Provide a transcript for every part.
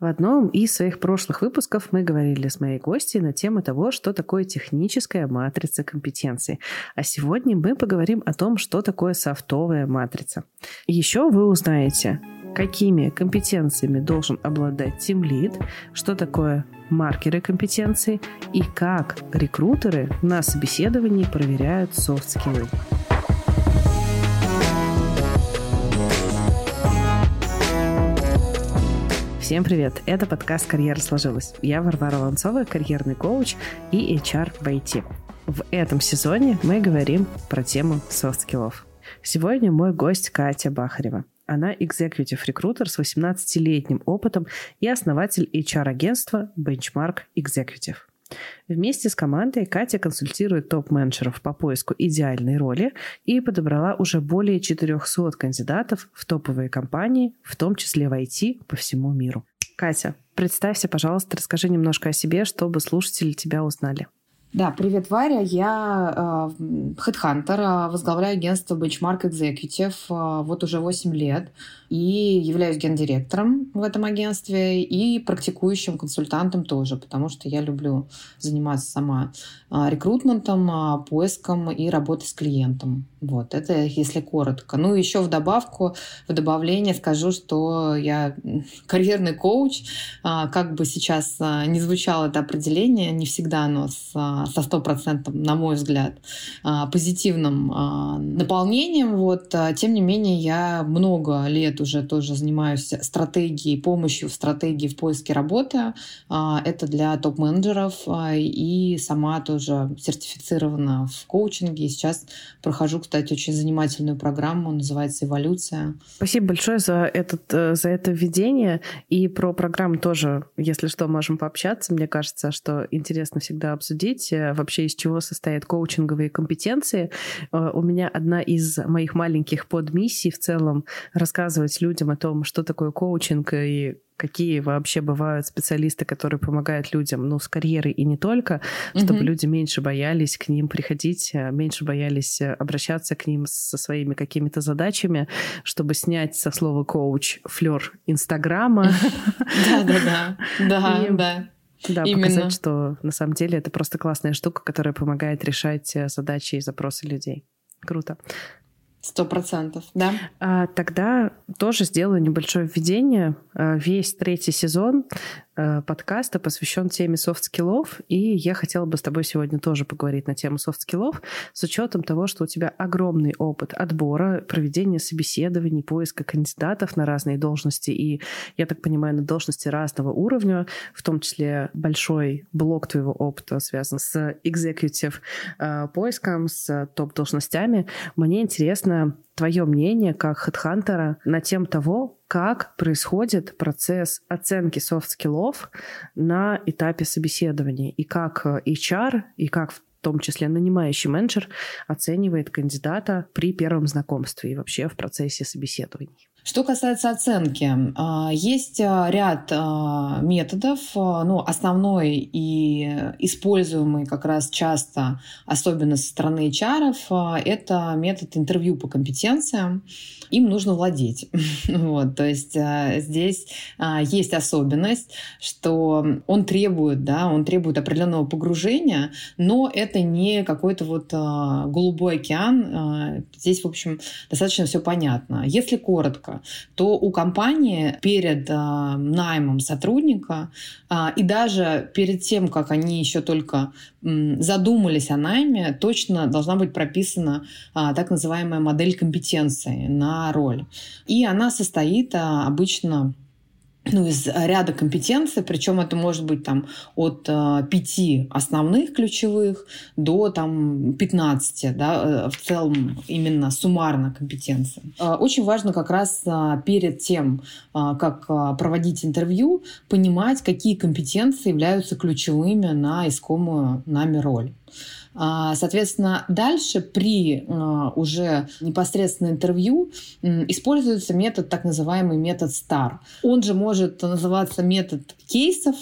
В одном из своих прошлых выпусков мы говорили с моей гостьей на тему того, что такое техническая матрица компетенций. А сегодня мы поговорим о том, что такое софтовая матрица. Еще вы узнаете, какими компетенциями должен обладать тимлид, что такое маркеры компетенций и как рекрутеры на собеседовании проверяют софт-скиллы. Всем привет! Это подкаст «Карьера сложилась». Я Варвара Ланцова, карьерный коуч и HR в IT. В этом сезоне мы говорим про тему софт-скиллов. Сегодня мой гость Катя Бахарева. Она executive рекрутер с 18-летним опытом и основатель HR-агентства Benchmark Executive. Вместе с командой Катя консультирует топ-менеджеров по поиску идеальной роли и подобрала уже более 400 кандидатов в топовые компании, в том числе в IT по всему миру. Катя, представься, пожалуйста, расскажи немножко о себе, чтобы слушатели тебя узнали. Да, привет, Варя. Я э, возглавляю агентство Benchmark Executive э, вот уже 8 лет и являюсь гендиректором в этом агентстве и практикующим консультантом тоже, потому что я люблю заниматься сама а, рекрутментом, а, поиском и работой с клиентом. Вот, это если коротко. Ну, еще в добавку, в добавление скажу, что я карьерный коуч. А, как бы сейчас не звучало это определение, не всегда оно со стопроцентным, на мой взгляд, позитивным наполнением. Вот, тем не менее, я много лет уже тоже занимаюсь стратегией, помощью в стратегии в поиске работы. А, это для топ-менеджеров. А, и сама тоже сертифицирована в коучинге. И сейчас прохожу, кстати, очень занимательную программу, называется «Эволюция». Спасибо большое за, этот, э, за это введение. И про программу тоже, если что, можем пообщаться. Мне кажется, что интересно всегда обсудить э, вообще, из чего состоят коучинговые компетенции. Э, у меня одна из моих маленьких подмиссий в целом рассказывать рассказывать людям о том, что такое коучинг и какие вообще бывают специалисты, которые помогают людям, ну, с карьерой и не только, mm-hmm. чтобы люди меньше боялись к ним приходить, э, меньше боялись э, обращаться к ним со своими какими-то задачами, чтобы снять со слова коуч флер Инстаграма. Да-да-да. Да, да. Да, Именно. показать, что на самом деле это просто классная штука, которая помогает решать э, задачи и запросы людей. Круто. Сто процентов, да. А, тогда тоже сделаю небольшое введение. А, весь третий сезон подкаста посвящен теме софт-скиллов, и я хотела бы с тобой сегодня тоже поговорить на тему софт-скиллов с учетом того, что у тебя огромный опыт отбора, проведения собеседований, поиска кандидатов на разные должности, и, я так понимаю, на должности разного уровня, в том числе большой блок твоего опыта связан с executive э, поиском, с топ-должностями. Мне интересно твое мнение как хедхантера на тему того, как происходит процесс оценки софт-скиллов на этапе собеседования, и как э, HR, и как в том числе нанимающий менеджер оценивает кандидата при первом знакомстве и вообще в процессе собеседований. Что касается оценки, а, есть а, ряд а, методов, ну, основной и используемый как раз часто, особенно со стороны HR, это метод интервью по компетенциям. Им нужно владеть. вот, то есть здесь есть особенность, что он требует, да, он требует определенного погружения, но это не какой-то вот голубой океан. Здесь, в общем, достаточно все понятно. Если коротко, сотрудника, то у компании перед а, наймом сотрудника а, и даже перед тем, как они еще только задумались о найме, точно должна быть прописана а, так называемая модель компетенции на роль. И она состоит обычно ну, из ряда компетенций, причем это может быть там от э, пяти основных ключевых до там 15, да, э, в целом именно суммарно компетенций. Э, очень важно как раз э, перед тем, э, как э, проводить интервью, понимать, какие компетенции являются ключевыми на искомую нами роль. А, соответственно, дальше при а, уже непосредственно интервью используется метод, так называемый метод STAR. Он же может называться метод кейсов,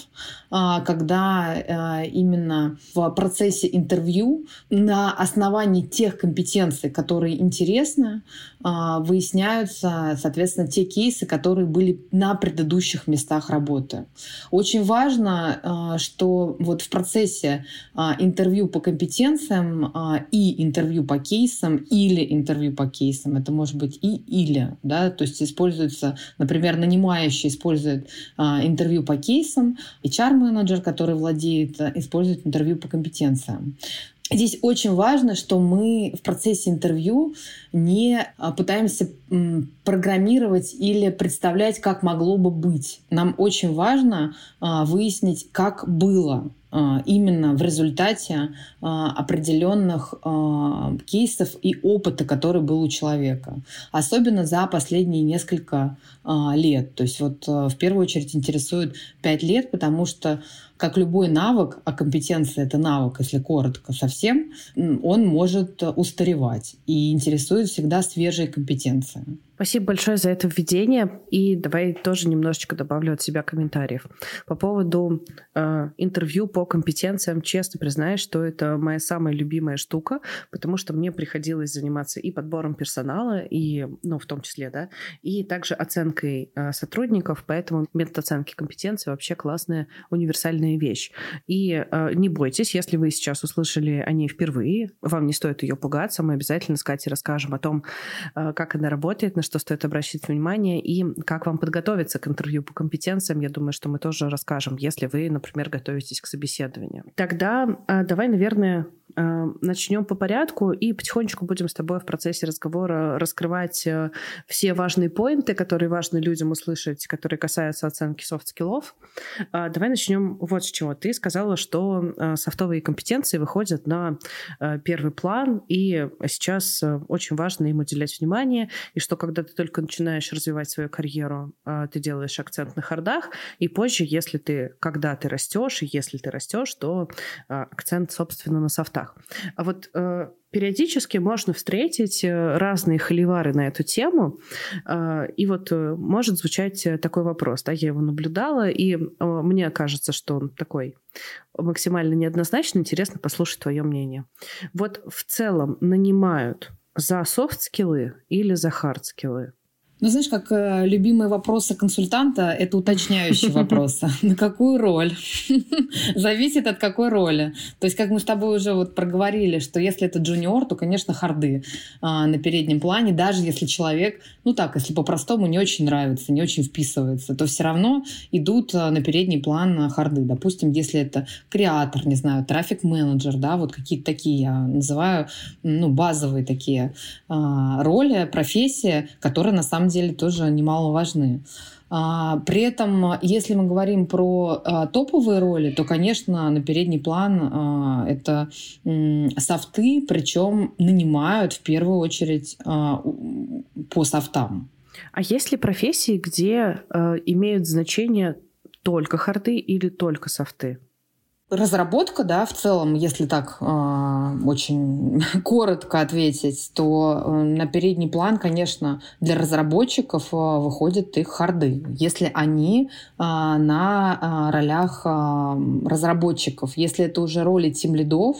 а, когда именно в процессе интервью на основании тех компетенций, которые интересны, выясняются, соответственно, те кейсы, которые были на предыдущих местах работы. Очень важно, что вот в процессе интервью по компетенциям а, и интервью по кейсам или интервью по кейсам. Это может быть и или, да, то есть используется, например, нанимающий использует а, интервью по кейсам, HR-менеджер, который владеет, использует интервью по компетенциям. Здесь очень важно, что мы в процессе интервью не а, пытаемся программировать или представлять, как могло бы быть. Нам очень важно выяснить, как было. А, именно в результате а, определенных а, кейсов и опыта, который был у человека. Особенно за последние несколько лет. То есть вот в первую очередь интересует 5 лет, потому что как любой навык, а компетенция это навык, если коротко совсем, он может устаревать и интересует всегда свежие компетенции. Спасибо большое за это введение. И давай тоже немножечко добавлю от себя комментариев. По поводу э, интервью по компетенциям, честно признаюсь, что это моя самая любимая штука, потому что мне приходилось заниматься и подбором персонала, и, ну, в том числе, да, и также оценкой э, сотрудников, поэтому метод оценки компетенции вообще классная универсальная вещь. И э, не бойтесь, если вы сейчас услышали о ней впервые, вам не стоит ее пугаться, мы обязательно с Катей расскажем о том, э, как она работает, на что стоит обращать внимание, и как вам подготовиться к интервью по компетенциям, я думаю, что мы тоже расскажем, если вы, например, готовитесь к собеседованию. Тогда а, давай, наверное, а, начнем по порядку и потихонечку будем с тобой в процессе разговора раскрывать э, все важные поинты, которые важны людям услышать, которые касаются оценки софт-скиллов. А, давай начнем вот с чего. Ты сказала, что софтовые компетенции выходят на первый план, и сейчас э, очень важно им уделять внимание, и что когда когда ты только начинаешь развивать свою карьеру, а, ты делаешь акцент на хардах, и позже, если ты, когда ты растешь, и если ты растешь, то а, акцент, собственно, на софтах. А вот э, периодически можно встретить э, разные холивары на эту тему, и вот э, может звучать такой вопрос, да, я его наблюдала, и мне кажется, что он такой максимально неоднозначный, интересно послушать твое мнение. Вот в целом нанимают за софт-скиллы или за хард-скиллы? Ну, знаешь, как э, любимые вопросы консультанта — это уточняющие вопросы. На какую роль? Зависит от какой роли. То есть, как мы с тобой уже вот проговорили, что если это джуниор, то, конечно, харды а, на переднем плане, даже если человек, ну так, если по-простому не очень нравится, не очень вписывается, то все равно идут а, на передний план харды. Допустим, если это креатор, не знаю, трафик-менеджер, да, вот какие-то такие я называю, ну, базовые такие а, роли, профессии, которые на самом деле тоже немаловажны. А, при этом, если мы говорим про а, топовые роли, то, конечно, на передний план а, это софты, причем нанимают в первую очередь по софтам. А есть ли профессии, где имеют значение только харды или только софты? Разработка, да, в целом, если так э, очень коротко ответить, то э, на передний план, конечно, для разработчиков э, выходят их харды, если они э, на э, ролях э, разработчиков. Если это уже роли тим лидов,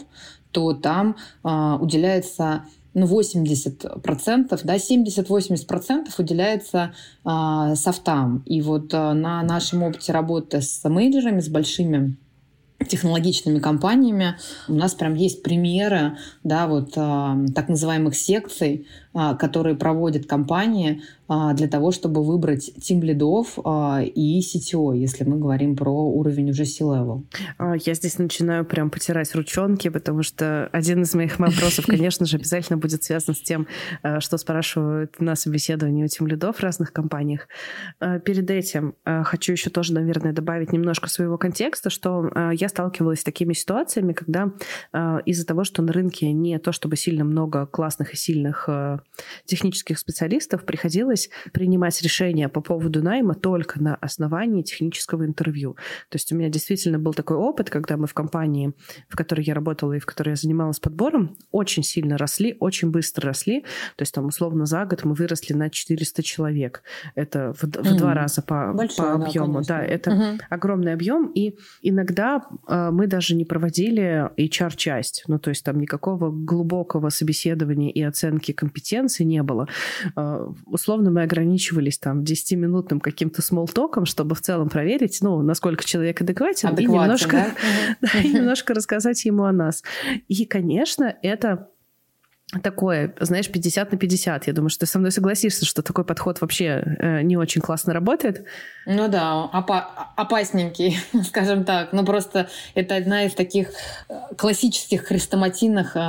то там э, уделяется ну, 80%, да, 70-80% уделяется э, софтам. И вот э, на нашем опыте работы с менеджерами, с большими технологичными компаниями. У нас прям есть примеры, да, вот э, так называемых секций, которые проводят компании э, для того, чтобы выбрать тим лидов э, и CTO, если мы говорим про уровень уже C-level. Я здесь начинаю прям потирать ручонки, потому что один из моих вопросов, конечно же, обязательно будет связан с тем, что спрашивают на собеседовании у тим лидов в разных компаниях. Перед этим хочу еще тоже, наверное, добавить немножко своего контекста, что я сталкивалась с такими ситуациями, когда из-за того, что на рынке не то чтобы сильно много классных и сильных технических специалистов приходилось принимать решения по поводу найма только на основании технического интервью. То есть у меня действительно был такой опыт, когда мы в компании, в которой я работала и в которой я занималась подбором, очень сильно росли, очень быстро росли. То есть там условно за год мы выросли на 400 человек. Это в, в mm. два раза по, по объему. Да, да это mm-hmm. огромный объем. И иногда э, мы даже не проводили HR-часть. Ну, то есть там никакого глубокого собеседования и оценки компетенции не было. Э, условно мы ограничивались там 10-минутным каким-то смолтоком, чтобы в целом проверить, ну, насколько человек адекватен, и немножко, да, и немножко рассказать ему о нас. И, конечно, это такое, знаешь, 50 на 50. Я думаю, что ты со мной согласишься, что такой подход вообще э, не очень классно работает. Ну да, опа- опасненький, скажем так. Ну просто это одна из таких э, классических хрестоматийных э,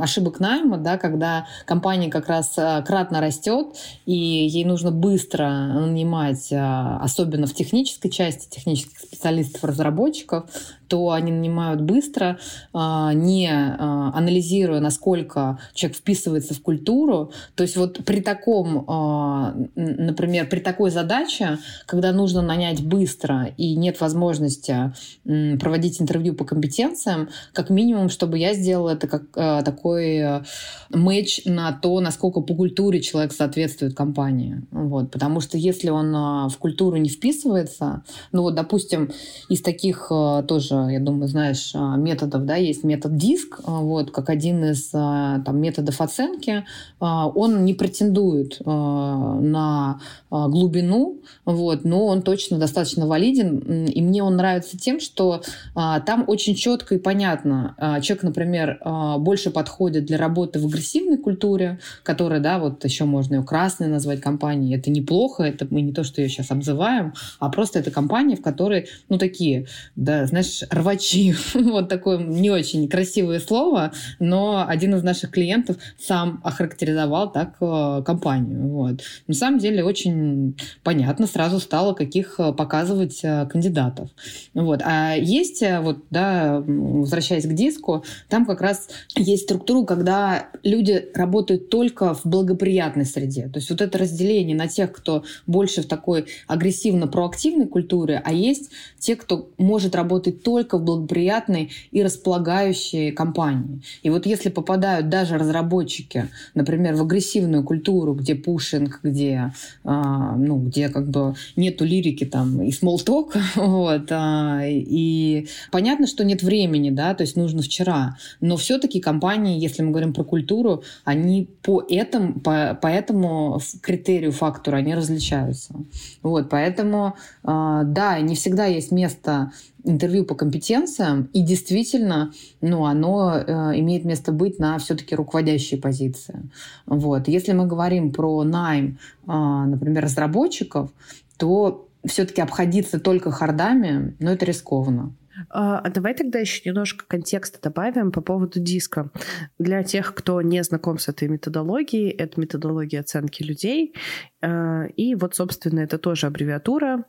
ошибок найма, да, когда компания как раз э, кратно растет, и ей нужно быстро нанимать, э, особенно в технической части, технических специалистов, разработчиков, то они нанимают быстро, а, не а, анализируя, насколько человек вписывается в культуру. То есть вот при таком, а, например, при такой задаче, когда нужно нанять быстро и нет возможности проводить интервью по компетенциям, как минимум, чтобы я сделала это как такой матч на то, насколько по культуре человек соответствует компании. Вот. Потому что если он в культуру не вписывается, ну вот, допустим, из таких тоже я думаю, знаешь, а, методов, да, есть метод диск, а, вот, как один из а, там, методов оценки, он не претендует на глубину, вот, но он точно достаточно валиден, и мне он нравится тем, что там очень четко и понятно, человек, например, больше подходит для работы в агрессивной культуре, которая, да, вот еще можно ее красной назвать компанией, это неплохо, это мы не то, что ее сейчас обзываем, а просто это компания, в которой, ну, такие, да, знаешь, рвачи. вот такое не очень красивое слово, но один из наших клиентов сам охарактеризовал так э, компанию. Вот. На самом деле очень понятно сразу стало, каких э, показывать э, кандидатов. Вот. А есть, вот, да, возвращаясь к диску, там как раз есть структура, когда люди работают только в благоприятной среде. То есть вот это разделение на тех, кто больше в такой агрессивно-проактивной культуре, а есть те, кто может работать только только в благоприятной и располагающей компании. И вот если попадают даже разработчики, например, в агрессивную культуру, где пушинг, где, а, ну, где как бы нету лирики там и смолток, вот, а, и понятно, что нет времени, да, то есть нужно вчера, но все-таки компании, если мы говорим про культуру, они по этому, по, по этому критерию, фактору, они различаются. Вот, поэтому, а, да, не всегда есть место интервью по компетенциям, и действительно, ну, оно э, имеет место быть на все-таки руководящей позиции. Вот. Если мы говорим про найм, э, например, разработчиков, то все-таки обходиться только хардами, ну, это рискованно. А, а давай тогда еще немножко контекста добавим по поводу диска. Для тех, кто не знаком с этой методологией, это методология оценки людей. Э, и вот, собственно, это тоже аббревиатура а,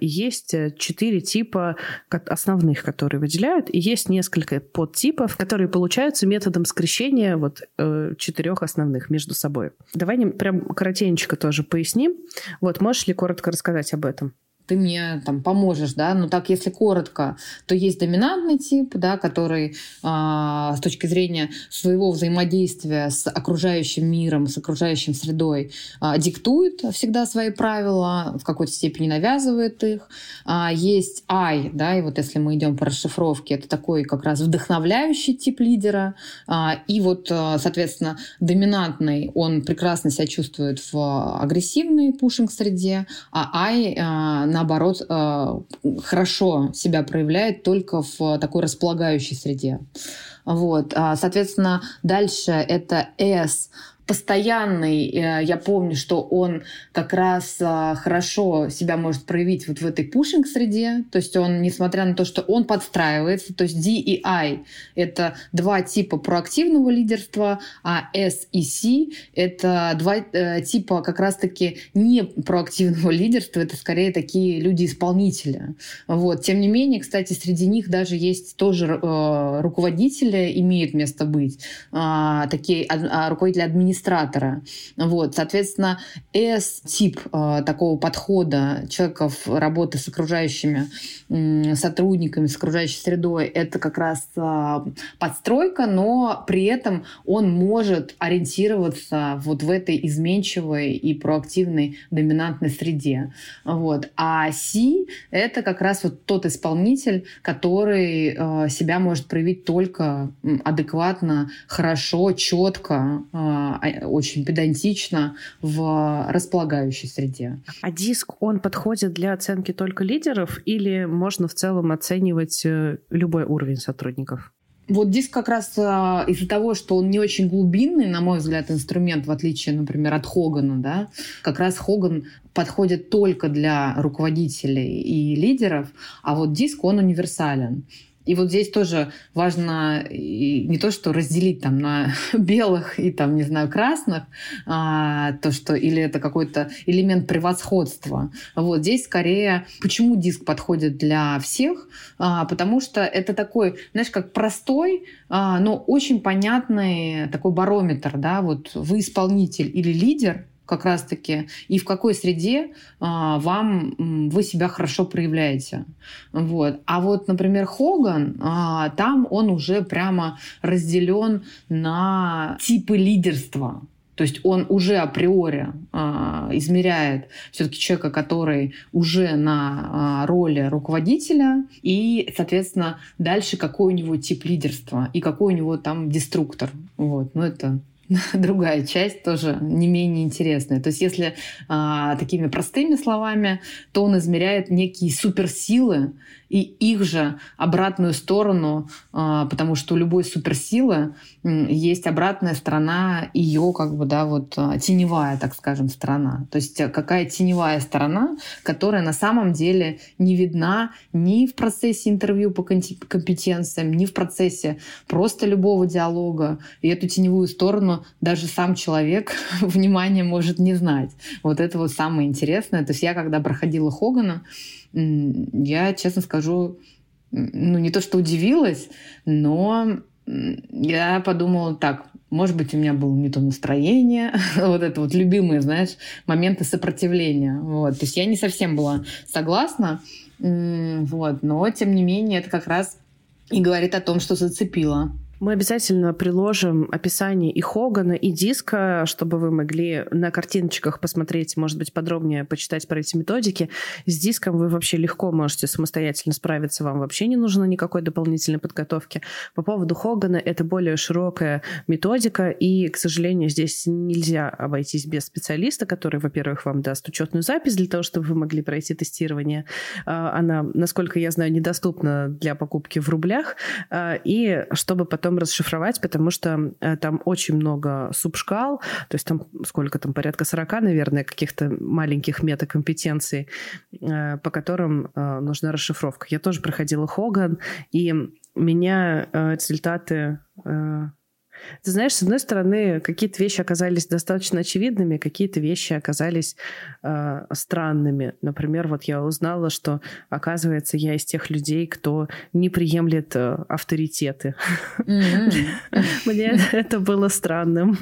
и есть э, четыре типа основных, которые выделяют, и есть несколько подтипов, которые получаются методом скрещения вот э, четырех основных между собой. Давай прям коротенько тоже поясним. Вот можешь ли коротко рассказать об этом? Ты мне там поможешь, да, но так, если коротко, то есть доминантный тип, да, который а, с точки зрения своего взаимодействия с окружающим миром, с окружающей средой а, диктует всегда свои правила, в какой-то степени навязывает их. А, есть I, да, и вот если мы идем по расшифровке, это такой как раз вдохновляющий тип лидера, а, и вот, а, соответственно, доминантный, он прекрасно себя чувствует в агрессивной пушинг-среде, а I а, наоборот, э, хорошо себя проявляет только в такой располагающей среде. Вот. А, соответственно, дальше это S постоянный, э, я помню, что он как раз а, хорошо себя может проявить вот в этой пушинг-среде, то есть он, несмотря на то, что он подстраивается, то есть D и I — это два типа проактивного лидерства, а S и C — это два э, типа как раз-таки не проактивного лидерства, это скорее такие люди-исполнители. Вот. Тем не менее, кстати, среди них даже есть тоже э, руководители, имеют место быть, э, такие э, руководители администрации, администратора. Вот, соответственно, S-тип э, такого подхода человеков работы с окружающими э, сотрудниками, с окружающей средой, это как раз э, подстройка, но при этом он может ориентироваться вот в этой изменчивой и проактивной доминантной среде. Вот. А C — это как раз вот тот исполнитель, который э, себя может проявить только адекватно, хорошо, четко, э, очень педантично в располагающей среде. А диск, он подходит для оценки только лидеров или можно в целом оценивать э, любой уровень сотрудников? Вот диск как раз э, из-за того, что он не очень глубинный, на мой взгляд, инструмент, в отличие, например, от Хогана, да, как раз Хоган подходит только для руководителей и лидеров, а вот диск, он универсален. И вот здесь тоже важно не то, что разделить там на белых и там, не знаю, красных, а, то, что или это какой-то элемент превосходства. Вот здесь скорее, почему диск подходит для всех? А, потому что это такой, знаешь, как простой, а, но очень понятный такой барометр, да, вот вы исполнитель или лидер, как раз-таки, и в какой среде а, вам вы себя хорошо проявляете. Вот. А вот, например, Хоган, а, там он уже прямо разделен на типы лидерства. То есть он уже априори а, измеряет все-таки человека, который уже на а, роли руководителя, и, соответственно, дальше какой у него тип лидерства и какой у него там деструктор. Вот. Ну, это другая часть тоже не менее интересная. То есть если а, такими простыми словами, то он измеряет некие суперсилы и их же обратную сторону, а, потому что у любой суперсилы есть обратная сторона ее, как бы, да, вот а, теневая, так скажем, сторона. То есть э, какая теневая сторона, которая на самом деле не видна ни в процессе интервью по компетенциям, ни в процессе просто любого диалога. И эту теневую сторону даже сам человек внимание может не знать. Вот это вот самое интересное. То есть я, когда проходила Хогана, я, честно скажу, ну не то что удивилась, но я подумала так, может быть, у меня было не то настроение, вот это вот любимые, знаешь, моменты сопротивления. Вот. То есть я не совсем была согласна, вот, но тем не менее это как раз и говорит о том, что зацепило. Мы обязательно приложим описание и Хогана, и диска, чтобы вы могли на картиночках посмотреть, может быть, подробнее почитать про эти методики. С диском вы вообще легко можете самостоятельно справиться, вам вообще не нужно никакой дополнительной подготовки. По поводу Хогана это более широкая методика, и, к сожалению, здесь нельзя обойтись без специалиста, который, во-первых, вам даст учетную запись для того, чтобы вы могли пройти тестирование. А, она, насколько я знаю, недоступна для покупки в рублях, а, и чтобы потом потом расшифровать, потому что э, там очень много субшкал, то есть там сколько там, порядка 40, наверное, каких-то маленьких метакомпетенций, э, по которым э, нужна расшифровка. Я тоже проходила Хоган, и меня результаты ты знаешь, с одной стороны, какие-то вещи оказались достаточно очевидными, какие-то вещи оказались э, странными. Например, вот я узнала, что, оказывается, я из тех людей, кто не приемлет э, авторитеты. Мне это было странным.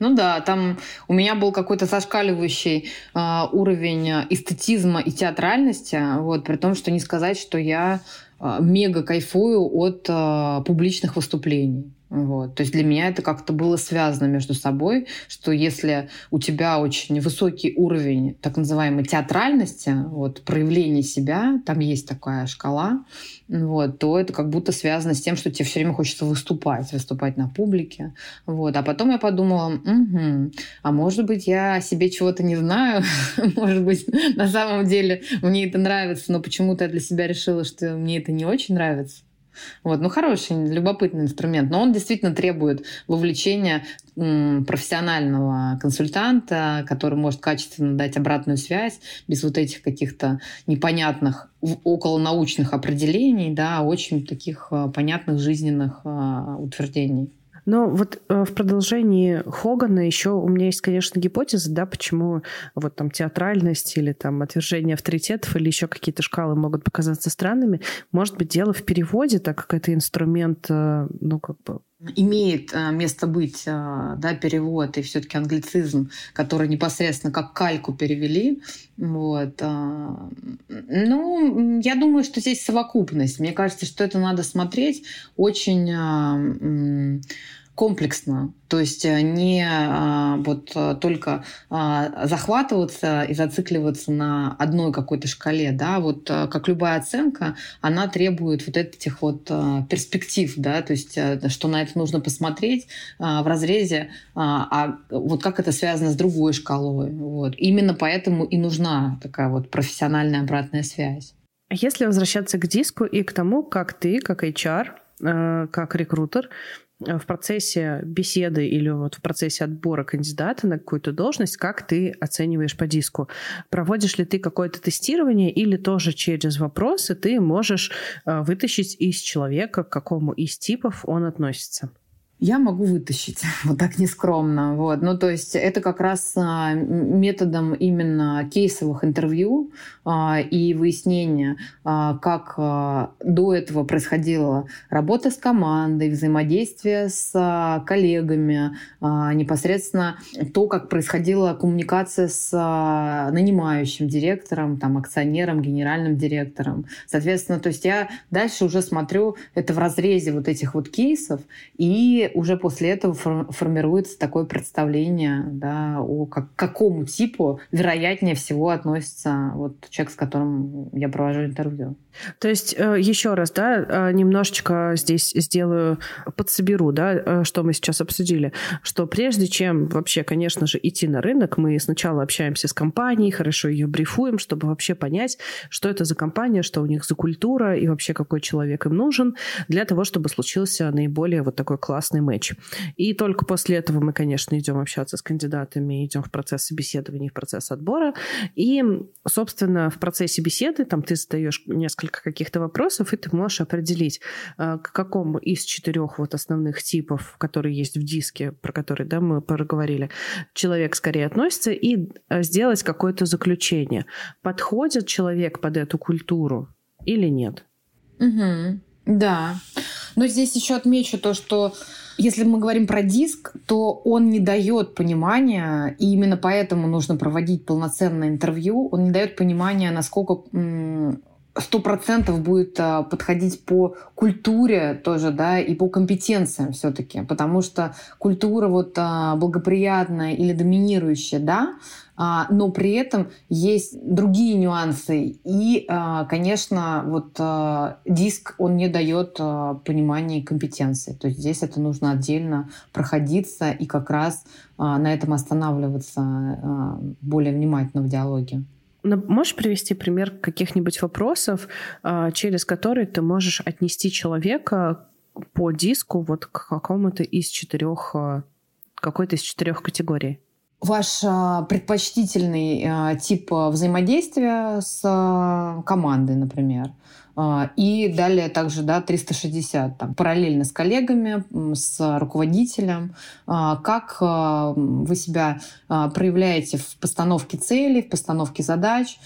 Ну да, там у меня был какой-то зашкаливающий э, уровень эстетизма и театральности, вот, при том, что не сказать, что я э, мега кайфую от э, публичных выступлений. Вот. То есть для меня это как-то было связано между собой, что если у тебя очень высокий уровень так называемой театральности, вот, проявления себя, там есть такая шкала, вот, то это как будто связано с тем, что тебе все время хочется выступать, выступать на публике. Вот. А потом я подумала, угу, а может быть, я о себе чего-то не знаю, может быть, на самом деле мне это нравится, но почему-то я для себя решила, что мне это не очень нравится. Вот, ну, хороший, любопытный инструмент, но он действительно требует вовлечения профессионального консультанта, который может качественно дать обратную связь без вот этих каких-то непонятных околонаучных определений, да, а очень таких а, понятных жизненных а, утверждений. Но вот э, в продолжении Хогана еще у меня есть, конечно, гипотеза, да, почему вот там театральность или там отвержение авторитетов или еще какие-то шкалы могут показаться странными. Может быть, дело в переводе, так как это инструмент, э, ну, как бы имеет э, место быть э, да, перевод и все-таки англицизм, который непосредственно как кальку перевели. Вот. Э, ну, я думаю, что здесь совокупность. Мне кажется, что это надо смотреть очень комплексно, то есть э, не а, вот э, только а, захватываться и зацикливаться на одной какой-то шкале, да, вот э, как любая оценка, она требует вот этих вот перспектив, да, то есть что на это нужно посмотреть в разрезе, а вот как это связано с другой шкалой, вот. Именно поэтому и нужна такая вот профессиональная обратная связь. Если возвращаться к диску и к тому, как ты, как HR, как рекрутер, в процессе беседы или вот в процессе отбора кандидата на какую-то должность, как ты оцениваешь по диску? Проводишь ли ты какое-то тестирование или тоже через вопросы ты можешь э, вытащить из человека, к какому из типов он относится? Я могу вытащить, вот так нескромно. Вот. Ну, то есть это как раз а, методом именно кейсовых интервью а, и выяснения, а, как до этого происходила работа с командой, взаимодействие с коллегами, непосредственно то, как происходила коммуникация с нанимающим директором, там, акционером, генеральным директором. Соответственно, то есть я дальше уже смотрю это в разрезе вот этих вот кейсов и уже после этого формируется такое представление да, о как, какому типу вероятнее всего относится вот человек, с которым я провожу интервью. То есть, э, еще раз, да, э, немножечко здесь сделаю, подсоберу, да, э, что мы сейчас обсудили, что прежде чем вообще, конечно же, идти на рынок, мы сначала общаемся с компанией, хорошо ее брифуем, чтобы вообще понять, что это за компания, что у них за культура и вообще какой человек им нужен, для того, чтобы случился наиболее вот такой классный матч. И только после этого мы, конечно, идем общаться с кандидатами, идем в процесс собеседования, в процесс отбора. И, собственно, в процессе беседы там ты задаешь несколько несколько каких-то вопросов, и ты можешь определить, э, к какому из четырех вот основных типов, которые есть в диске, про которые да, мы проговорили, человек скорее относится, и э, сделать какое-то заключение. Подходит человек под эту культуру или нет? Угу. Да. Но здесь еще отмечу то, что если мы говорим про диск, то он не дает понимания, и именно поэтому нужно проводить полноценное интервью. Он не дает понимания, насколько сто процентов будет а, подходить по культуре тоже, да, и по компетенциям все-таки, потому что культура вот а, благоприятная или доминирующая, да, а, но при этом есть другие нюансы. И, конечно, вот диск, он не дает понимания компетенции. То есть здесь это нужно отдельно проходиться и как раз на этом останавливаться более внимательно в диалоге. Можешь привести пример каких-нибудь вопросов, а, через которые ты можешь отнести человека по диску вот к какому-то из четырех, а, какой-то из четырех категорий? Ваш а, предпочтительный тип взаимодействия с командой, например – и далее также да, 360, там, параллельно с коллегами, с руководителем. А, как а, вы себя проявляете в постановке целей, в постановке задач,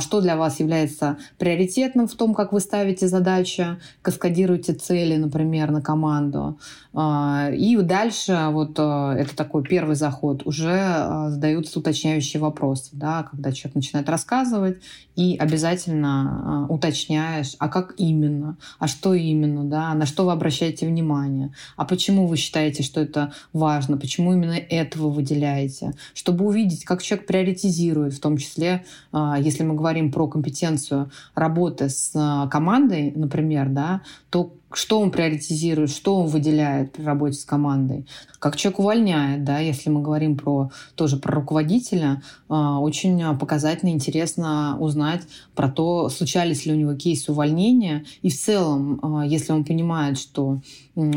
что для вас является приоритетным в том, как вы ставите задачи, каскадируете цели, например, на команду. И дальше, вот это такой первый заход, уже задаются уточняющие вопросы, да, когда человек начинает рассказывать и обязательно уточняешь, знаешь, а как именно, а что именно, да, на что вы обращаете внимание, а почему вы считаете, что это важно, почему именно этого выделяете, чтобы увидеть, как человек приоритизирует, в том числе, а, если мы говорим про компетенцию работы с а, командой, например, да, то что он приоритизирует, что он выделяет при работе с командой, как человек увольняет, да, если мы говорим про тоже про руководителя, а, очень показательно интересно узнать про то, случались ли у него кейсы увольнения, и в целом, а, если он понимает, что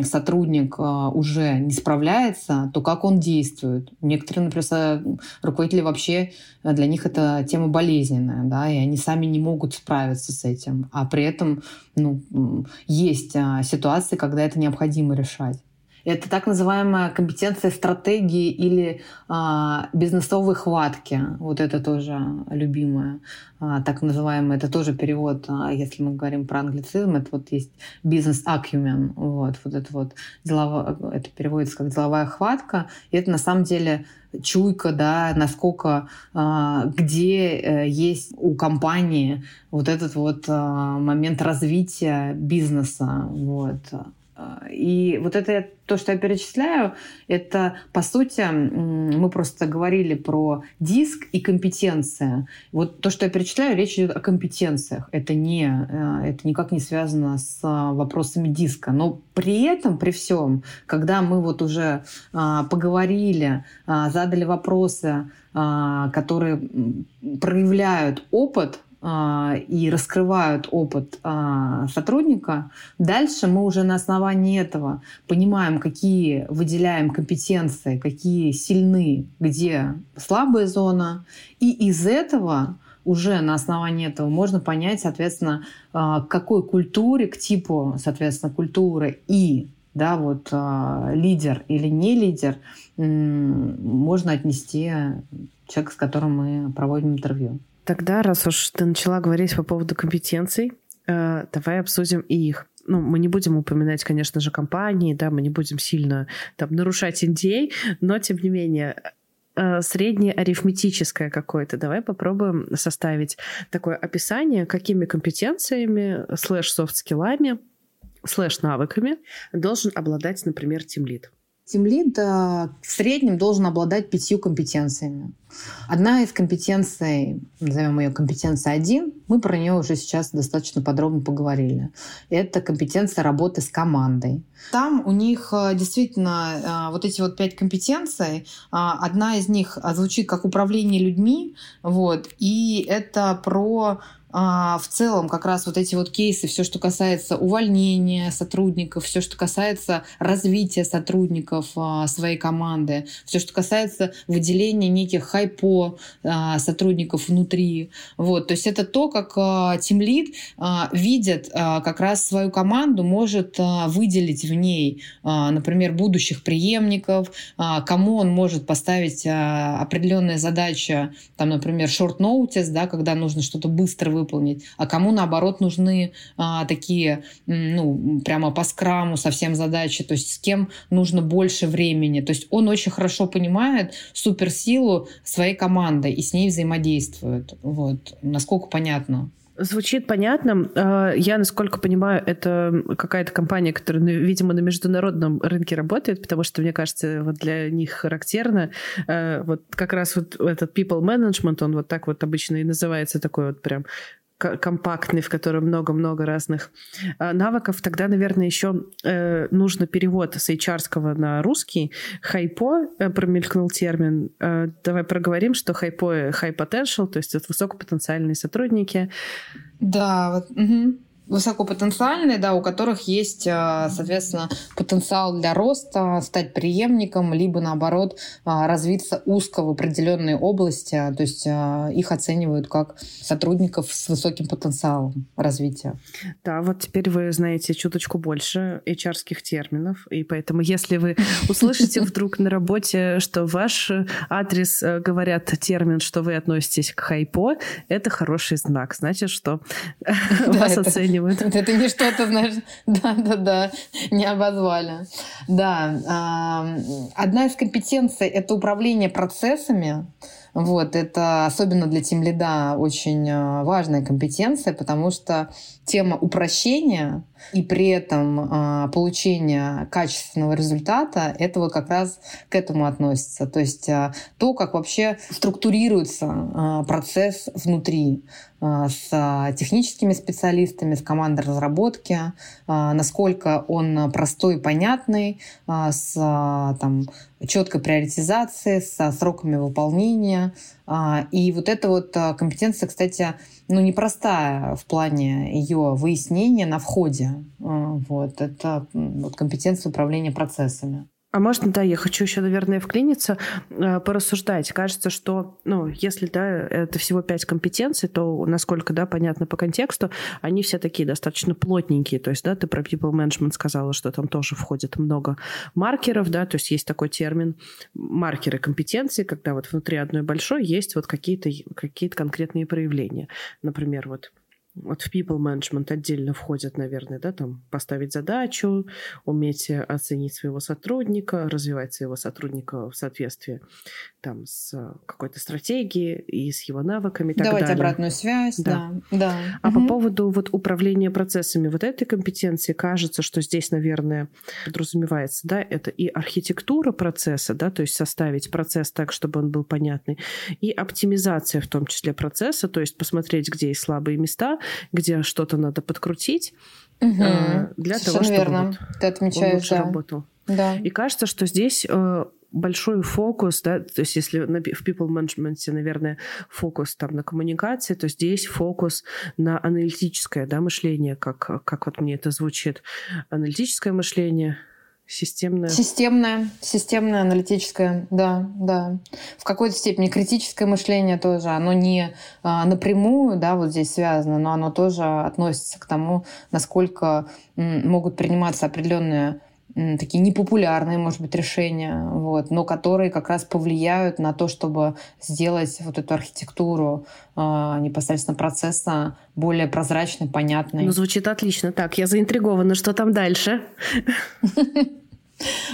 сотрудник а, уже не справляется, то как он действует. Некоторые, например, руководители вообще для них это тема болезненная, да, и они сами не могут справиться с этим, а при этом ну, есть а, ситуации, когда это необходимо решать. Это так называемая компетенция стратегии или а, бизнесовой хватки. Вот это тоже любимое, а, так называемое. Это тоже перевод, а, если мы говорим про англицизм, это вот есть бизнес acumen. Вот, вот это вот делово, это переводится как деловая хватка. И это на самом деле чуйка, да, насколько, а, где э, есть у компании вот этот вот а, момент развития бизнеса. Вот. И вот это то, что я перечисляю, это, по сути, мы просто говорили про диск и компетенция. Вот то, что я перечисляю, речь идет о компетенциях. Это, не, э, это никак не связано с а, вопросами диска. Но при этом, при всем, когда мы вот уже а, поговорили, а, задали вопросы, которые проявляют опыт а, и раскрывают опыт а, сотрудника, дальше мы уже на основании этого понимаем, какие выделяем компетенции, какие сильны, где слабая зона, и из этого уже на основании этого можно понять, соответственно, а, к какой культуре, к типу, соответственно, культуры и да, вот лидер или не лидер можно отнести человека, с которым мы проводим интервью. Тогда, раз уж ты начала говорить по поводу компетенций, э, давай обсудим и их. Ну, мы не будем упоминать, конечно же, компании, да, мы не будем сильно там нарушать NDA, но, тем не менее, э, среднее арифметическое какое-то. Давай попробуем составить такое описание, какими компетенциями, слэш-софт-скиллами, слэш-навыками должен обладать, например, тимлид. Тимлид в среднем должен обладать пятью компетенциями. Одна из компетенций, назовем ее компетенция 1, мы про нее уже сейчас достаточно подробно поговорили. Это компетенция работы с командой. Там у них э, действительно э, вот эти вот пять компетенций. Одна из них звучит как управление людьми, вот, и это про а, в целом как раз вот эти вот кейсы, все, что касается увольнения сотрудников, все, что касается развития сотрудников а, своей команды, все, что касается выделения неких хайпо а, сотрудников внутри. Вот. То есть это то, как тимлид видит как раз свою команду, может выделить в ней, например, будущих преемников, кому он может поставить определенные задачи, там, например, short notice, да, когда нужно что-то быстро выполнить, а кому, наоборот, нужны а, такие, ну, прямо по скраму совсем задачи, то есть с кем нужно больше времени. То есть он очень хорошо понимает суперсилу своей команды и с ней взаимодействует. Вот. Насколько понятно? Звучит понятно. А, я, насколько понимаю, это какая-то компания, которая, ну, видимо, на международном рынке работает, потому что, мне кажется, вот для них характерно а, вот как раз вот этот people management, он вот так вот обычно и называется, такой вот прям компактный, в котором много-много разных э, навыков, тогда, наверное, еще э, нужно перевод с HR на русский. Хайпо, э, промелькнул термин. Давай проговорим, что хайпо — high potential, то есть это высокопотенциальные сотрудники. Да, вот, угу высокопотенциальные, да, у которых есть, а, соответственно, потенциал для роста, стать преемником, либо, наоборот, а, развиться узко в определенной области. То есть а, их оценивают как сотрудников с высоким потенциалом развития. Да, вот теперь вы знаете чуточку больше hr терминов, и поэтому если вы услышите вдруг на работе, что ваш адрес э, говорят термин, что вы относитесь к хайпо, это хороший знак. Значит, что вас оценивают оценивают. Это не что-то, знаешь, да-да-да, не обозвали. Да, одна из компетенций — это управление процессами, вот, это особенно для тимлида очень а, важная компетенция, потому что тема упрощения и при этом э, получения качественного результата, это вот как раз к этому относится. То есть э, то, как вообще структурируется э, процесс внутри э, с техническими специалистами, с командой разработки, э, насколько он простой, понятный, э, с э, там, четкой приоритизацией, со сроками выполнения. Э, и вот эта вот компетенция, кстати, ну, непростая в плане ее выяснения на входе. А, вот. Это вот, компетенция управления процессами. А можно, да, я хочу еще, наверное, вклиниться, э, порассуждать. Кажется, что, ну, если, да, это всего пять компетенций, то, насколько, да, понятно по контексту, они все такие достаточно плотненькие. То есть, да, ты про people management сказала, что там тоже входит много маркеров, да, то есть есть такой термин маркеры компетенции, когда вот внутри одной большой есть вот какие-то какие конкретные проявления. Например, вот вот в people management отдельно входят, наверное, да, там поставить задачу, уметь оценить своего сотрудника, развивать своего сотрудника в соответствии там с какой-то стратегией и с его навыками. И так Давать далее. обратную связь, да. да. да. А угу. по поводу вот управления процессами вот этой компетенции кажется, что здесь, наверное, подразумевается, да, это и архитектура процесса, да, то есть составить процесс так, чтобы он был понятный, и оптимизация в том числе процесса, то есть посмотреть, где есть слабые места, где что-то надо подкрутить угу. для Совершенно того, чтобы верно. Вот Ты отмечаешь, он лучше да. работал. Да. И кажется, что здесь э, большой фокус, да, то есть если в people management, наверное, фокус там на коммуникации, то здесь фокус на аналитическое, да, мышление, как, как вот мне это звучит. Аналитическое мышление — Системное. Системное, системное, аналитическое, да, да. В какой-то степени критическое мышление тоже, оно не а, напрямую, да, вот здесь связано, но оно тоже относится к тому, насколько м, могут приниматься определенные такие непопулярные, может быть, решения, вот, но которые как раз повлияют на то, чтобы сделать вот эту архитектуру э, непосредственно процесса более прозрачной, понятной. Ну, звучит отлично. Так, я заинтригована, что там дальше?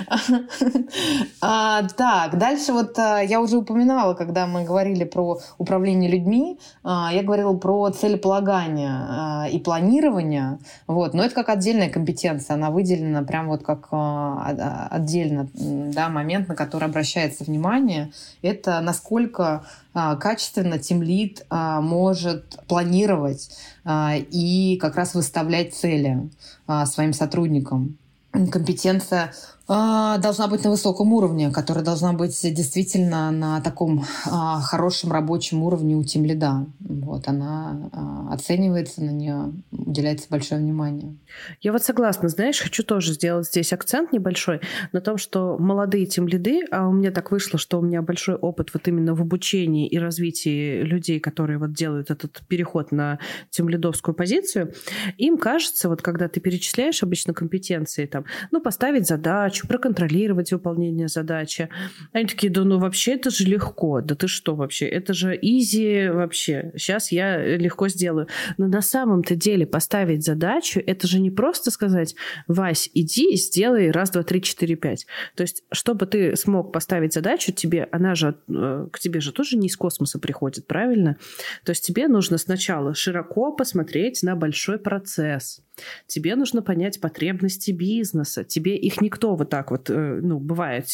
а, так, дальше вот а, я уже упоминала, когда мы говорили про управление людьми, а, я говорила про целеполагание а, и планирование, вот, но это как отдельная компетенция, она выделена прям вот как а, а отдельно, да, момент, на который обращается внимание, это насколько а, качественно тимлид а, может планировать а, и как раз выставлять цели а, своим сотрудникам. Компетенция должна быть на высоком уровне, которая должна быть действительно на таком а, хорошем рабочем уровне у тем лида. Вот, она а, оценивается, на нее уделяется большое внимание. Я вот согласна, знаешь, хочу тоже сделать здесь акцент небольшой на том, что молодые тем лиды, а у меня так вышло, что у меня большой опыт вот именно в обучении и развитии людей, которые вот делают этот переход на тем лидовскую позицию, им кажется, вот когда ты перечисляешь обычно компетенции, там, ну, поставить задачу, задачу, проконтролировать выполнение задачи. Они такие, да ну вообще это же легко, да ты что вообще, это же изи вообще, сейчас я легко сделаю. Но на самом-то деле поставить задачу, это же не просто сказать, Вась, иди сделай раз, два, три, четыре, пять. То есть, чтобы ты смог поставить задачу, тебе, она же, э, к тебе же тоже не из космоса приходит, правильно? То есть тебе нужно сначала широко посмотреть на большой процесс, Тебе нужно понять потребности бизнеса. Тебе их никто вот так вот, э, ну, бывает.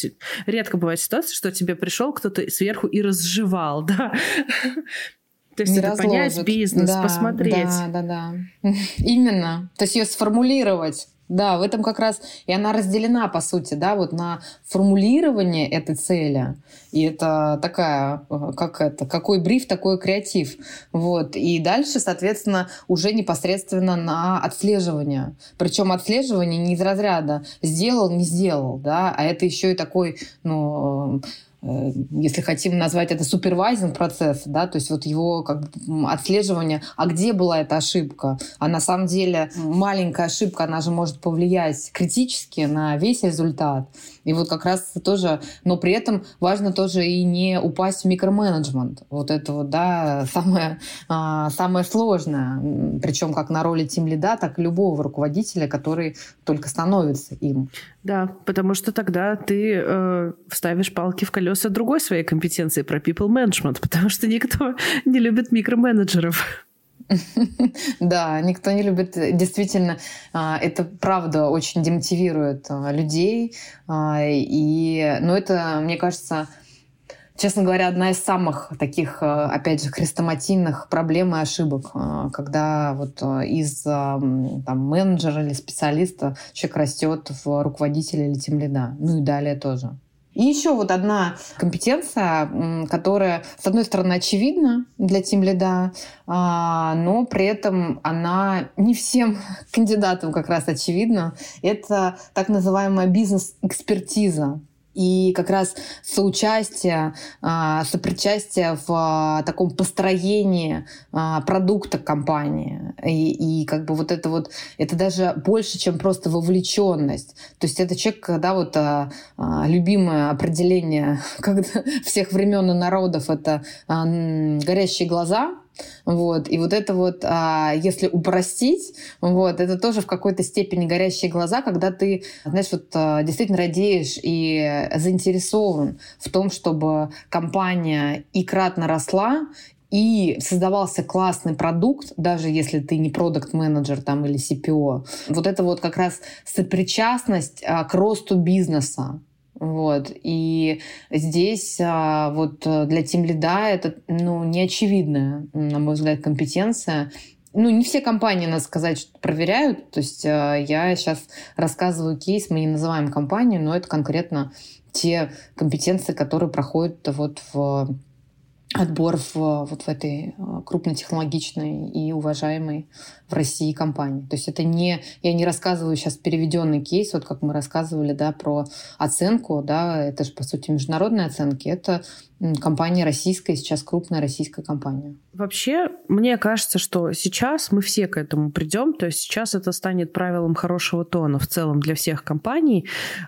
Редко бывает ситуация, что тебе пришел кто-то сверху и разжевал, да. То есть не это разложит. понять бизнес, да, посмотреть. Да, да, да. Именно. То есть ее сформулировать. Да, в этом как раз и она разделена, по сути, да, вот на формулирование этой цели. И это такая, э, как это, какой бриф, такой креатив. Вот. И дальше, соответственно, уже непосредственно на отслеживание. Причем отслеживание не из разряда сделал, не сделал, да, а это еще и такой, ну, если хотим назвать это супервайзинг процесс, да, то есть вот его как бы отслеживание, а где была эта ошибка? А на самом деле маленькая ошибка, она же может повлиять критически на весь результат. И вот как раз тоже, но при этом важно тоже и не упасть в микроменеджмент. Вот это вот, да, самое, а, самое сложное. Причем как на роли тим лида, так и любого руководителя, который только становится им. Да, потому что тогда ты э, вставишь палки в колеса другой своей компетенции про people management, потому что никто не любит микроменеджеров. Да, никто не любит. Действительно, а, это правда очень демотивирует а, людей. А, и, но это, мне кажется, честно говоря, одна из самых таких, опять же, хрестоматийных проблем и ошибок, когда вот из там, менеджера или специалиста человек растет в руководителя или тем лида. Ну и далее тоже. И еще вот одна компетенция, которая, с одной стороны, очевидна для Team Lead, а, но при этом она не всем кандидатам как раз очевидна. Это так называемая бизнес-экспертиза и как раз соучастие, а, сопричастие в а, таком построении а, продукта компании. И, и как бы вот это вот, это даже больше, чем просто вовлеченность. То есть это человек, когда вот любимое определение когда всех времен и народов это горящие глаза, вот. И вот это вот, а, если упростить, вот, это тоже в какой-то степени горящие глаза, когда ты, знаешь, вот а, действительно радеешь и заинтересован в том, чтобы компания и кратно росла, и создавался классный продукт, даже если ты не продукт-менеджер там или CPO. Вот это вот как раз сопричастность а, к росту бизнеса. Вот. И здесь а, вот э, для Team Lead это ну, неочевидная, на мой взгляд, компетенция. Ну, не все компании, надо сказать, проверяют. То есть э, я сейчас рассказываю кейс, мы не называем компанию, но это конкретно те компетенции, которые проходят вот в отбор в, вот в этой э, крупнотехнологичной и уважаемой России компании. То есть это не, я не рассказываю сейчас переведенный кейс, вот как мы рассказывали, да, про оценку, да, это же, по сути, международные оценки, это компания российская, сейчас крупная российская компания. Вообще, мне кажется, что сейчас мы все к этому придем, то есть сейчас это станет правилом хорошего тона в целом для всех компаний.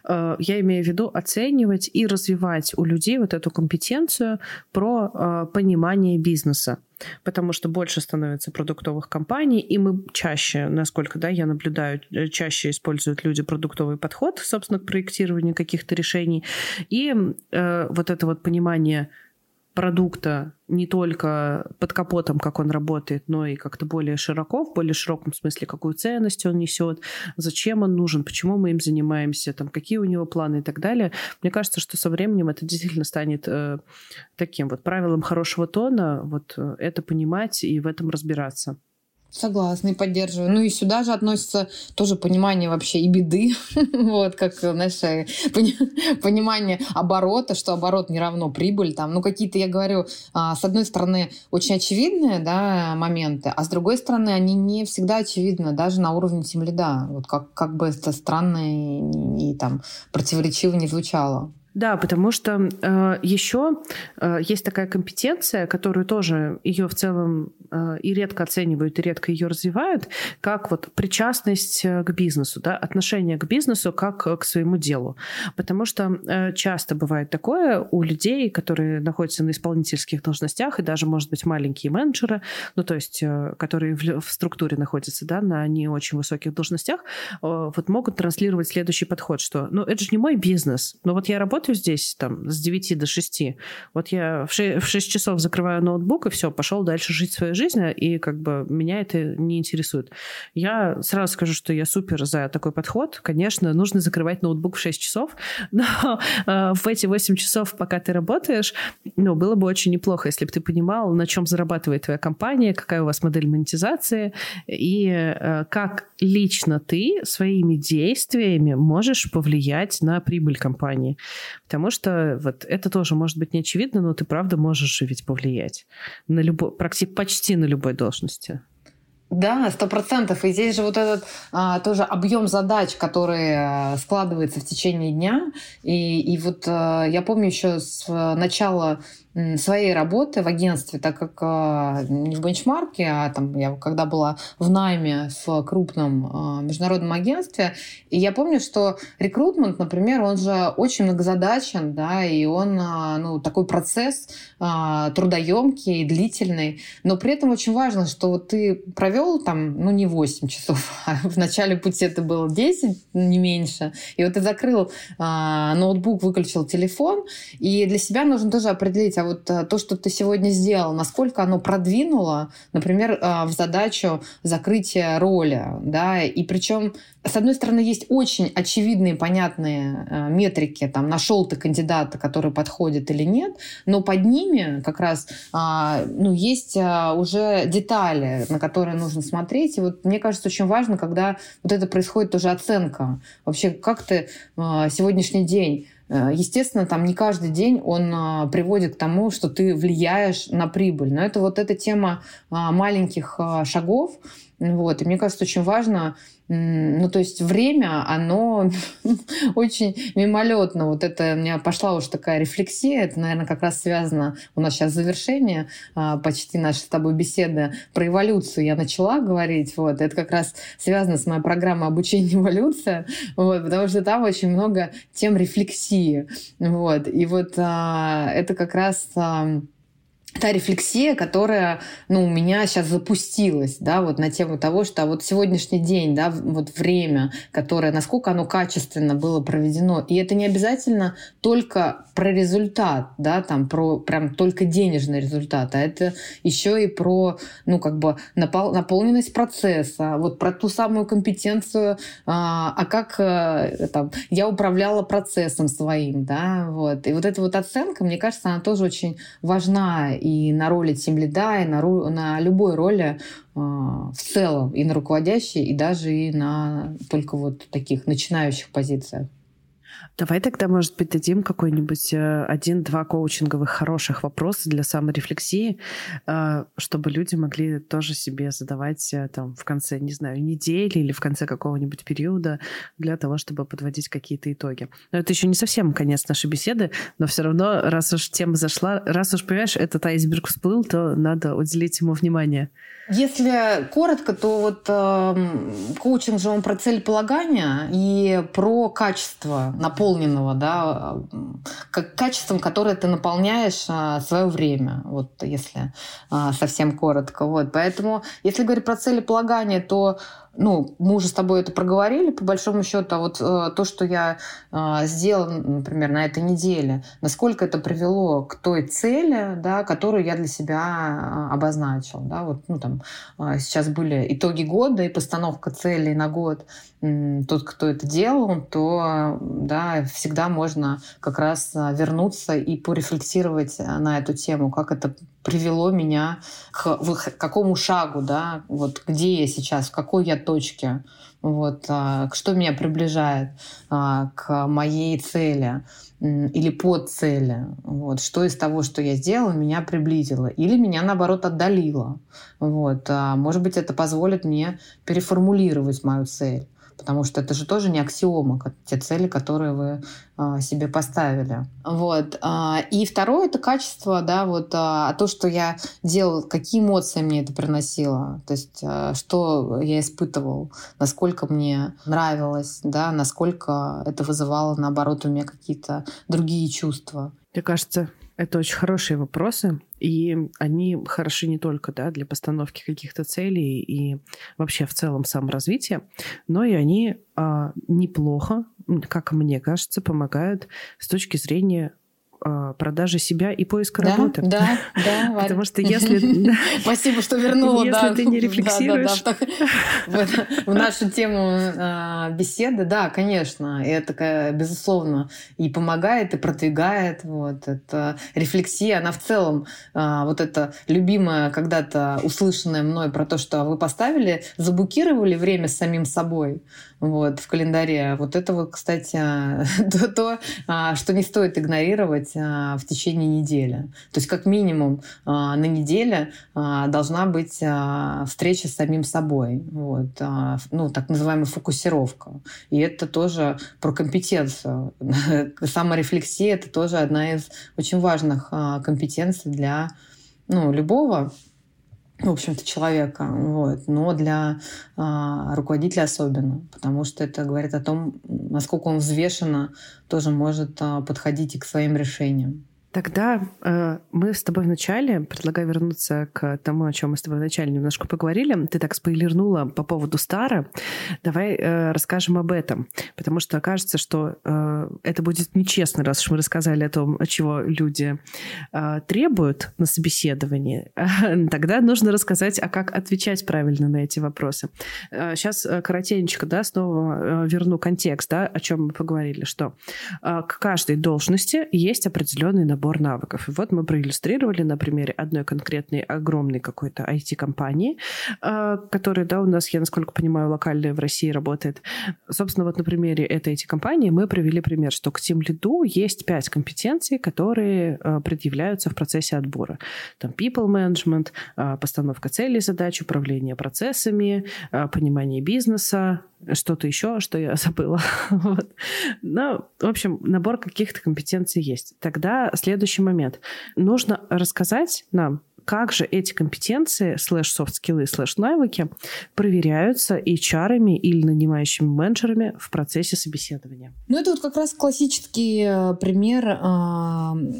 Э, я имею в виду оценивать и развивать у людей вот эту компетенцию про э, понимание бизнеса потому что больше становится продуктовых компаний, и мы чаще, насколько да, я наблюдаю, э, чаще используют люди продуктовый подход, собственно, к проектированию каких-то решений. И э, вот это вот понимание продукта не только под капотом, как он работает, но и как-то более широко, в более широком смысле, какую ценность он несет, зачем он нужен, почему мы им занимаемся, там, какие у него планы и так далее. Мне кажется, что со временем это действительно станет э, таким вот правилом хорошего тона, вот э, это понимать и в этом разбираться. Согласна и поддерживаю. Ну и сюда же относится тоже понимание вообще и беды, вот, как, знаешь, э, понимание оборота, что оборот не равно прибыль, там, ну какие-то, я говорю, а, с одной стороны, очень очевидные, да, моменты, а с другой стороны, они не всегда очевидны, даже на уровне тимлида, вот как, как бы это странно и, и там противоречиво не звучало. Да, потому что э, еще э, есть такая компетенция, которую тоже ее в целом э, и редко оценивают, и редко ее развивают, как вот причастность э, к бизнесу, да, отношение к бизнесу как к своему делу. Потому что э, часто бывает такое у людей, которые находятся на исполнительских должностях, и даже, может быть, маленькие менеджеры, ну, то есть, э, которые в, в структуре находятся, да, на не очень высоких должностях, э, вот могут транслировать следующий подход, что, ну, это же не мой бизнес, но вот я работаю работаю здесь там с 9 до 6. Вот я в 6, в 6 часов закрываю ноутбук и все, пошел дальше жить своей жизнью, и как бы меня это не интересует. Я сразу скажу, что я супер за такой подход. Конечно, нужно закрывать ноутбук в 6 часов, но э, в эти 8 часов, пока ты работаешь, ну, было бы очень неплохо, если бы ты понимал, на чем зарабатывает твоя компания, какая у вас модель монетизации, и э, как лично ты своими действиями можешь повлиять на прибыль компании. Потому что вот это тоже может быть не очевидно, но ты правда можешь же ведь повлиять на любой, почти на любой должности. Да, сто процентов. И здесь же вот этот а, тоже объем задач, который а, складывается в течение дня. И, и вот а, я помню еще с начала своей работы в агентстве, так как а, не в бенчмарке, а там я когда была в найме в крупном а, международном агентстве, и я помню, что рекрутмент, например, он же очень многозадачен, да, и он, а, ну, такой процесс трудоемкий, длительный, но при этом очень важно, что вот ты провел там, ну, не 8 часов, а в начале пути это было 10, не меньше, и вот ты закрыл ноутбук, выключил телефон, и для себя нужно тоже определить, а вот э, то, что ты сегодня сделал, насколько оно продвинуло, например, э, в задачу закрытия роли, да, и причем с одной стороны, есть очень очевидные, понятные э, метрики, там, нашел ты кандидата, который подходит или нет, но под ними как раз а, ну, есть уже детали, на которые нужно смотреть. И вот мне кажется, очень важно, когда вот это происходит тоже оценка. Вообще, как ты сегодняшний день естественно, там не каждый день он а, приводит к тому, что ты влияешь на прибыль. Но это вот эта тема а, маленьких а, шагов. Вот. И мне кажется, очень важно ну, то есть время, оно очень мимолетно. Вот это у меня пошла уже такая рефлексия. Это, наверное, как раз связано... У нас сейчас завершение почти нашей с тобой беседы про эволюцию. Я начала говорить. Вот. Это как раз связано с моей программой обучения эволюция. Вот. Потому что там очень много тем рефлексии. Вот. И вот а, это как раз... Та рефлексия, которая, ну, у меня сейчас запустилась, да, вот на тему того, что а вот сегодняшний день, да, вот время, которое, насколько оно качественно было проведено, и это не обязательно только про результат, да, там, про прям только денежный результат, а это еще и про, ну, как бы напол наполненность процесса, вот про ту самую компетенцию, а, а как а, там, я управляла процессом своим, да, вот. И вот эта вот оценка, мне кажется, она тоже очень важна и на роли тимлида, и на, на любой роли э, в целом, и на руководящей, и даже и на только вот таких начинающих позициях. Давай тогда, может быть, дадим какой-нибудь э, один-два коучинговых хороших вопроса для саморефлексии, э, чтобы люди могли тоже себе задавать э, там в конце, не знаю, недели или в конце какого-нибудь периода для того, чтобы подводить какие-то итоги. Но это еще не совсем конец нашей беседы, но все равно, раз уж тема зашла, раз уж, понимаешь, этот айсберг всплыл, то надо уделить ему внимание. Если коротко, то вот э, коучинг же он про целеполагание и про качество наполненного, да, как качеством, которое ты наполняешь э, свое время, вот если э, совсем коротко. Вот. Поэтому, если говорить про целеполагание, то ну, мы уже с тобой это проговорили, по большому счету, а вот э, то, что я э, сделала, например, на этой неделе, насколько это привело к той цели, да, которую я для себя э, обозначил. Да, вот, ну, там, э, сейчас были итоги года и постановка целей на год. Тот, кто это делал, то да, всегда можно как раз э, вернуться и порефлексировать э, на эту тему, как это привело меня к, к какому шагу, да, вот где я сейчас, в какой я точке, вот, а, что меня приближает а, к моей цели или под цели. Вот, что из того, что я сделала, меня приблизило. Или меня, наоборот, отдалило. Вот, а, может быть, это позволит мне переформулировать мою цель потому что это же тоже не аксиома, те цели, которые вы а, себе поставили. Вот. А, и второе — это качество, да, вот а, то, что я делал, какие эмоции мне это приносило, то есть а, что я испытывал, насколько мне нравилось, да, насколько это вызывало, наоборот, у меня какие-то другие чувства. Мне кажется, это очень хорошие вопросы, и они хороши не только да, для постановки каких-то целей и вообще в целом саморазвития, но и они а, неплохо, как мне кажется, помогают с точки зрения продажи себя и поиска да, работы. Да, да. Потому что если... Спасибо, что вернула. Если ты не рефлексируешь... В нашу тему а, беседы, да, конечно. Это, безусловно, и помогает, и продвигает. Вот это рефлексия, она в целом, а, вот это любимое когда-то услышанное мной про то, что вы поставили, заблокировали время с самим собой вот, в календаре. Вот это вот, кстати, то, то, а, что не стоит игнорировать а, в течение недели. То есть как минимум а, на неделе должна быть встреча с самим собой. Вот, ну, так называемая фокусировка. И это тоже про компетенцию. Саморефлексия — это тоже одна из очень важных компетенций для ну, любого в общем-то, человека, вот. но для а, руководителя особенно, потому что это говорит о том, насколько он взвешенно тоже может а, подходить и к своим решениям. Тогда э, мы с тобой вначале, предлагаю вернуться к тому, о чем мы с тобой вначале немножко поговорили. Ты так спойлернула по поводу Стара. Давай э, расскажем об этом, потому что кажется, что э, это будет нечестно, раз уж мы рассказали о том, чего люди э, требуют на собеседовании. Тогда нужно рассказать, а как отвечать правильно на эти вопросы. Э, сейчас э, коротенько, да, снова э, верну контекст, да, о чем мы поговорили, что э, к каждой должности есть определенный набор набор навыков. И вот мы проиллюстрировали на примере одной конкретной огромной какой-то IT-компании, а, которая, да, у нас, я насколько понимаю, локальная в России работает. Собственно, вот на примере этой IT-компании мы привели пример, что к Team Lead есть пять компетенций, которые а, предъявляются в процессе отбора. Там people management, а, постановка целей задач, управление процессами, понимание бизнеса, что-то еще, что я забыла. вот. Ну, в общем, набор каких-то компетенций есть. Тогда следующий момент. Нужно рассказать нам, как же эти компетенции, слэш-софт-скиллы, слэш-навыки проверяются HR или нанимающими менеджерами в процессе собеседования? Ну, это вот как раз классический э, пример э,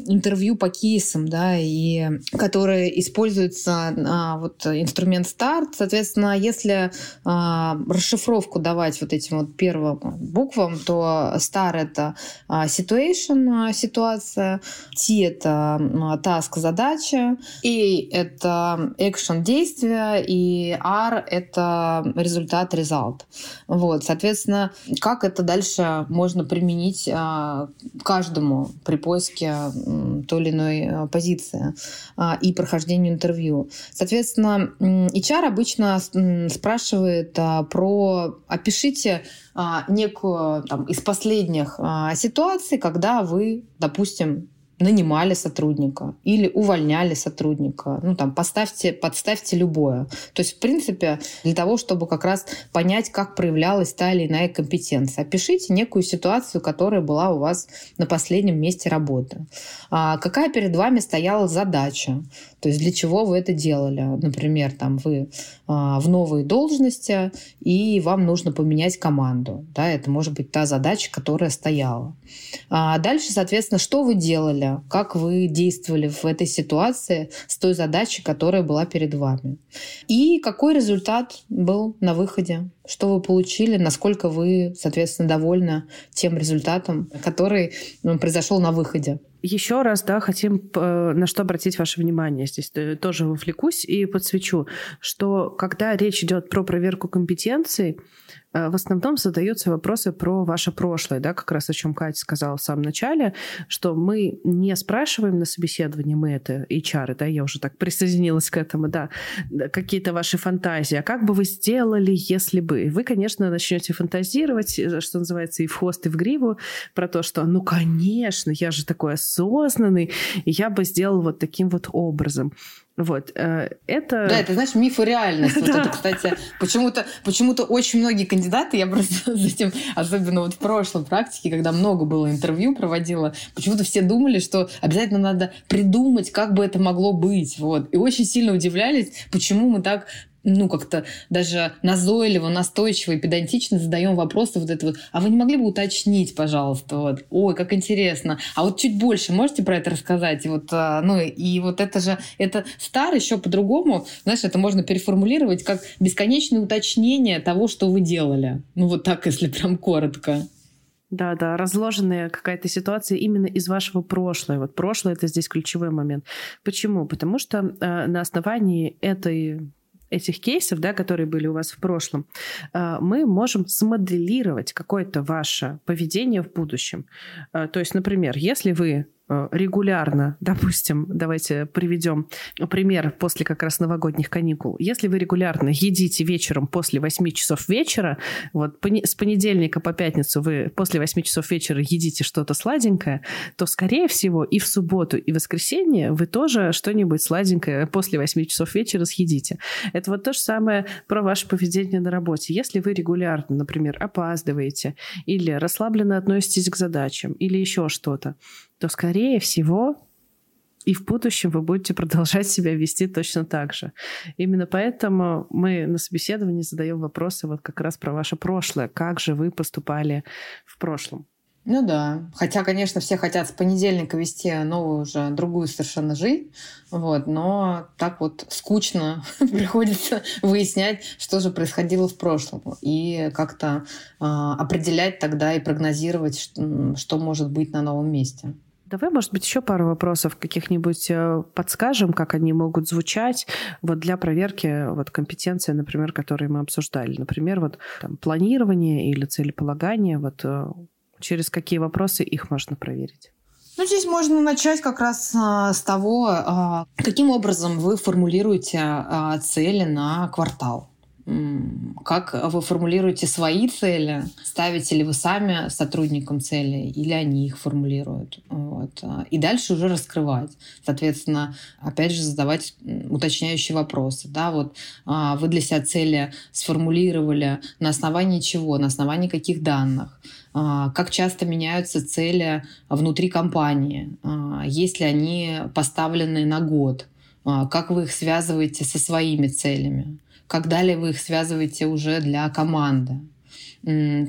интервью по кейсам, да, и который используется э, вот инструмент STAR. Соответственно, если э, расшифровку давать вот этим вот первым буквам, то star — это situation, ситуация, T — это task, задача, и это экшен действия, и R — это результат, результат. Вот, соответственно, как это дальше можно применить а, каждому при поиске той или иной а, позиции а, и прохождению интервью. Соответственно, HR обычно спрашивает про «опишите некую там, из последних ситуаций, когда вы, допустим, нанимали сотрудника или увольняли сотрудника. Ну, там, поставьте, подставьте любое. То есть, в принципе, для того, чтобы как раз понять, как проявлялась та или иная компетенция. Опишите некую ситуацию, которая была у вас на последнем месте работы. А какая перед вами стояла задача? То есть для чего вы это делали? Например, там вы а, в новой должности, и вам нужно поменять команду. Да, это может быть та задача, которая стояла. А дальше, соответственно, что вы делали? Как вы действовали в этой ситуации с той задачей, которая была перед вами? И какой результат был на выходе? Что вы получили? Насколько вы, соответственно, довольны тем результатом, который ну, произошел на выходе? Еще раз, да, хотим э, на что обратить ваше внимание. Здесь э, тоже вовлекусь и подсвечу, что когда речь идет про проверку компетенций, в основном задаются вопросы про ваше прошлое, да, как раз о чем Катя сказала в самом начале, что мы не спрашиваем на собеседовании, мы это HR, да, я уже так присоединилась к этому, да, какие-то ваши фантазии, а как бы вы сделали, если бы? Вы, конечно, начнете фантазировать, э, что называется, и в хвост, и в гриву, про то, что, ну, конечно, я же такой осознанный, я бы сделал вот таким вот образом. Вот, э, это... Да, это, знаешь, миф и реальность. Вот это, кстати, почему-то почему очень многие кандидаты, я просто с этим, особенно вот в прошлой практике, когда много было интервью проводила, почему-то все думали, что обязательно надо придумать, как бы это могло быть. Вот. И очень сильно удивлялись, почему мы так ну, как-то даже назойливо, настойчиво и педантично задаем вопросы вот это вот. А вы не могли бы уточнить, пожалуйста, вот, ой, как интересно. А вот чуть больше можете про это рассказать? И вот, а, ну, и вот это же, это стар еще по-другому, знаешь, это можно переформулировать как бесконечное уточнение того, что вы делали. Ну, вот так, если прям коротко. Да, да, разложенная какая-то ситуация именно из вашего прошлого. Вот прошлое это здесь ключевой момент. Почему? Потому что э, на основании этой этих кейсов, да, которые были у вас в прошлом, э, мы можем смоделировать какое-то ваше поведение в будущем. Э, то есть, например, если вы регулярно, допустим, давайте приведем пример после как раз новогодних каникул. Если вы регулярно едите вечером после 8 часов вечера, вот с понедельника по пятницу вы после 8 часов вечера едите что-то сладенькое, то, скорее всего, и в субботу, и в воскресенье вы тоже что-нибудь сладенькое после 8 часов вечера съедите. Это вот то же самое про ваше поведение на работе. Если вы регулярно, например, опаздываете или расслабленно относитесь к задачам или еще что-то, то, скорее всего, и в будущем вы будете продолжать себя вести точно так же. Именно поэтому мы на собеседовании задаем вопросы вот как раз про ваше прошлое. Как же вы поступали в прошлом? Ну да. Хотя, конечно, все хотят с понедельника вести новую уже другую совершенно жизнь. Вот, но так вот скучно приходится выяснять, что же происходило в прошлом. И как-то э, определять тогда и прогнозировать, что, что может быть на новом месте. Давай, может быть, еще пару вопросов каких-нибудь э, подскажем, как они могут звучать вот для проверки вот компетенции, например, которые мы обсуждали. Например, вот там, планирование или целеполагание, вот э, через какие вопросы их можно проверить? Ну, здесь можно начать как раз а, с того, а, каким образом вы формулируете а, цели на квартал. Как вы формулируете свои цели? Ставите ли вы сами сотрудникам цели или они их формулируют? Вот. И дальше уже раскрывать. Соответственно, опять же, задавать уточняющие вопросы. Да, вот вы для себя цели сформулировали на основании чего? На основании каких данных? как часто меняются цели внутри компании, если они поставлены на год, как вы их связываете со своими целями как далее вы их связываете уже для команды.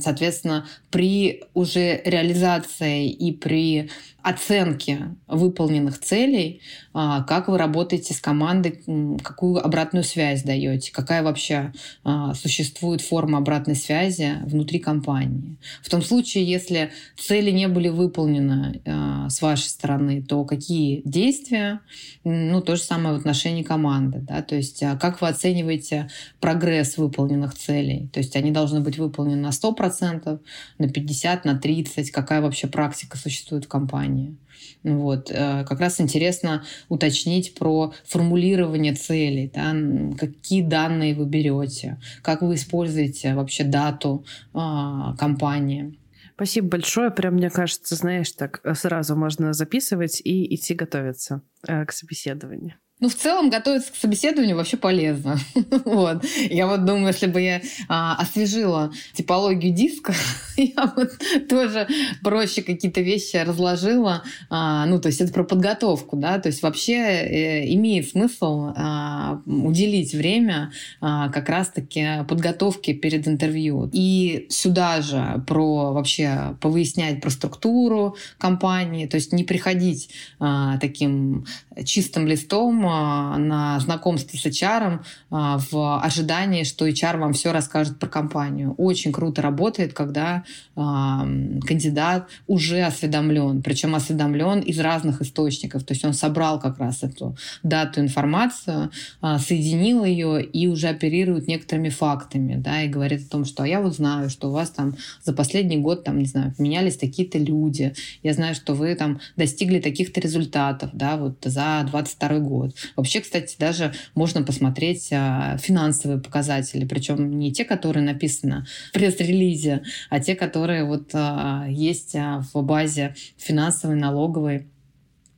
Соответственно, при уже реализации и при оценке выполненных целей, а, как вы работаете с командой, какую обратную связь даете, какая вообще а, существует форма обратной связи внутри компании. В том случае, если цели не были выполнены а, с вашей стороны, то какие действия, ну, то же самое в отношении команды, да, то есть как вы оцениваете прогресс выполненных целей, то есть они должны быть выполнены на 100%, на 50%, на 30%, какая вообще практика существует в компании компании. Вот. Э, как раз интересно уточнить про формулирование целей, да, какие данные вы берете, как вы используете вообще дату а, компании. Спасибо большое. Прям, мне кажется, знаешь, так сразу можно записывать и идти готовиться э, к собеседованию. Ну, в целом, готовиться к собеседованию вообще полезно. вот. Я вот думаю, если бы я а, освежила типологию диска, я вот тоже проще какие-то вещи разложила. А, ну, то есть это про подготовку, да. То есть вообще э, имеет смысл а, уделить время а, как раз-таки подготовке перед интервью. И сюда же про вообще повыяснять про структуру компании, то есть не приходить а, таким чистым листом на знакомство с HR а, в ожидании, что HR вам все расскажет про компанию. Очень круто работает, когда а, кандидат уже осведомлен, причем осведомлен из разных источников. То есть он собрал как раз эту дату, информацию, соединил ее и уже оперирует некоторыми фактами, да, и говорит о том, что а я вот знаю, что у вас там за последний год, там, не знаю, поменялись такие-то люди, я знаю, что вы там достигли таких-то результатов, да, вот за 2022 год. Вообще, кстати, даже можно посмотреть а, финансовые показатели, причем не те, которые написаны в пресс-релизе, а те, которые вот а, есть а, в базе финансовой, налоговой.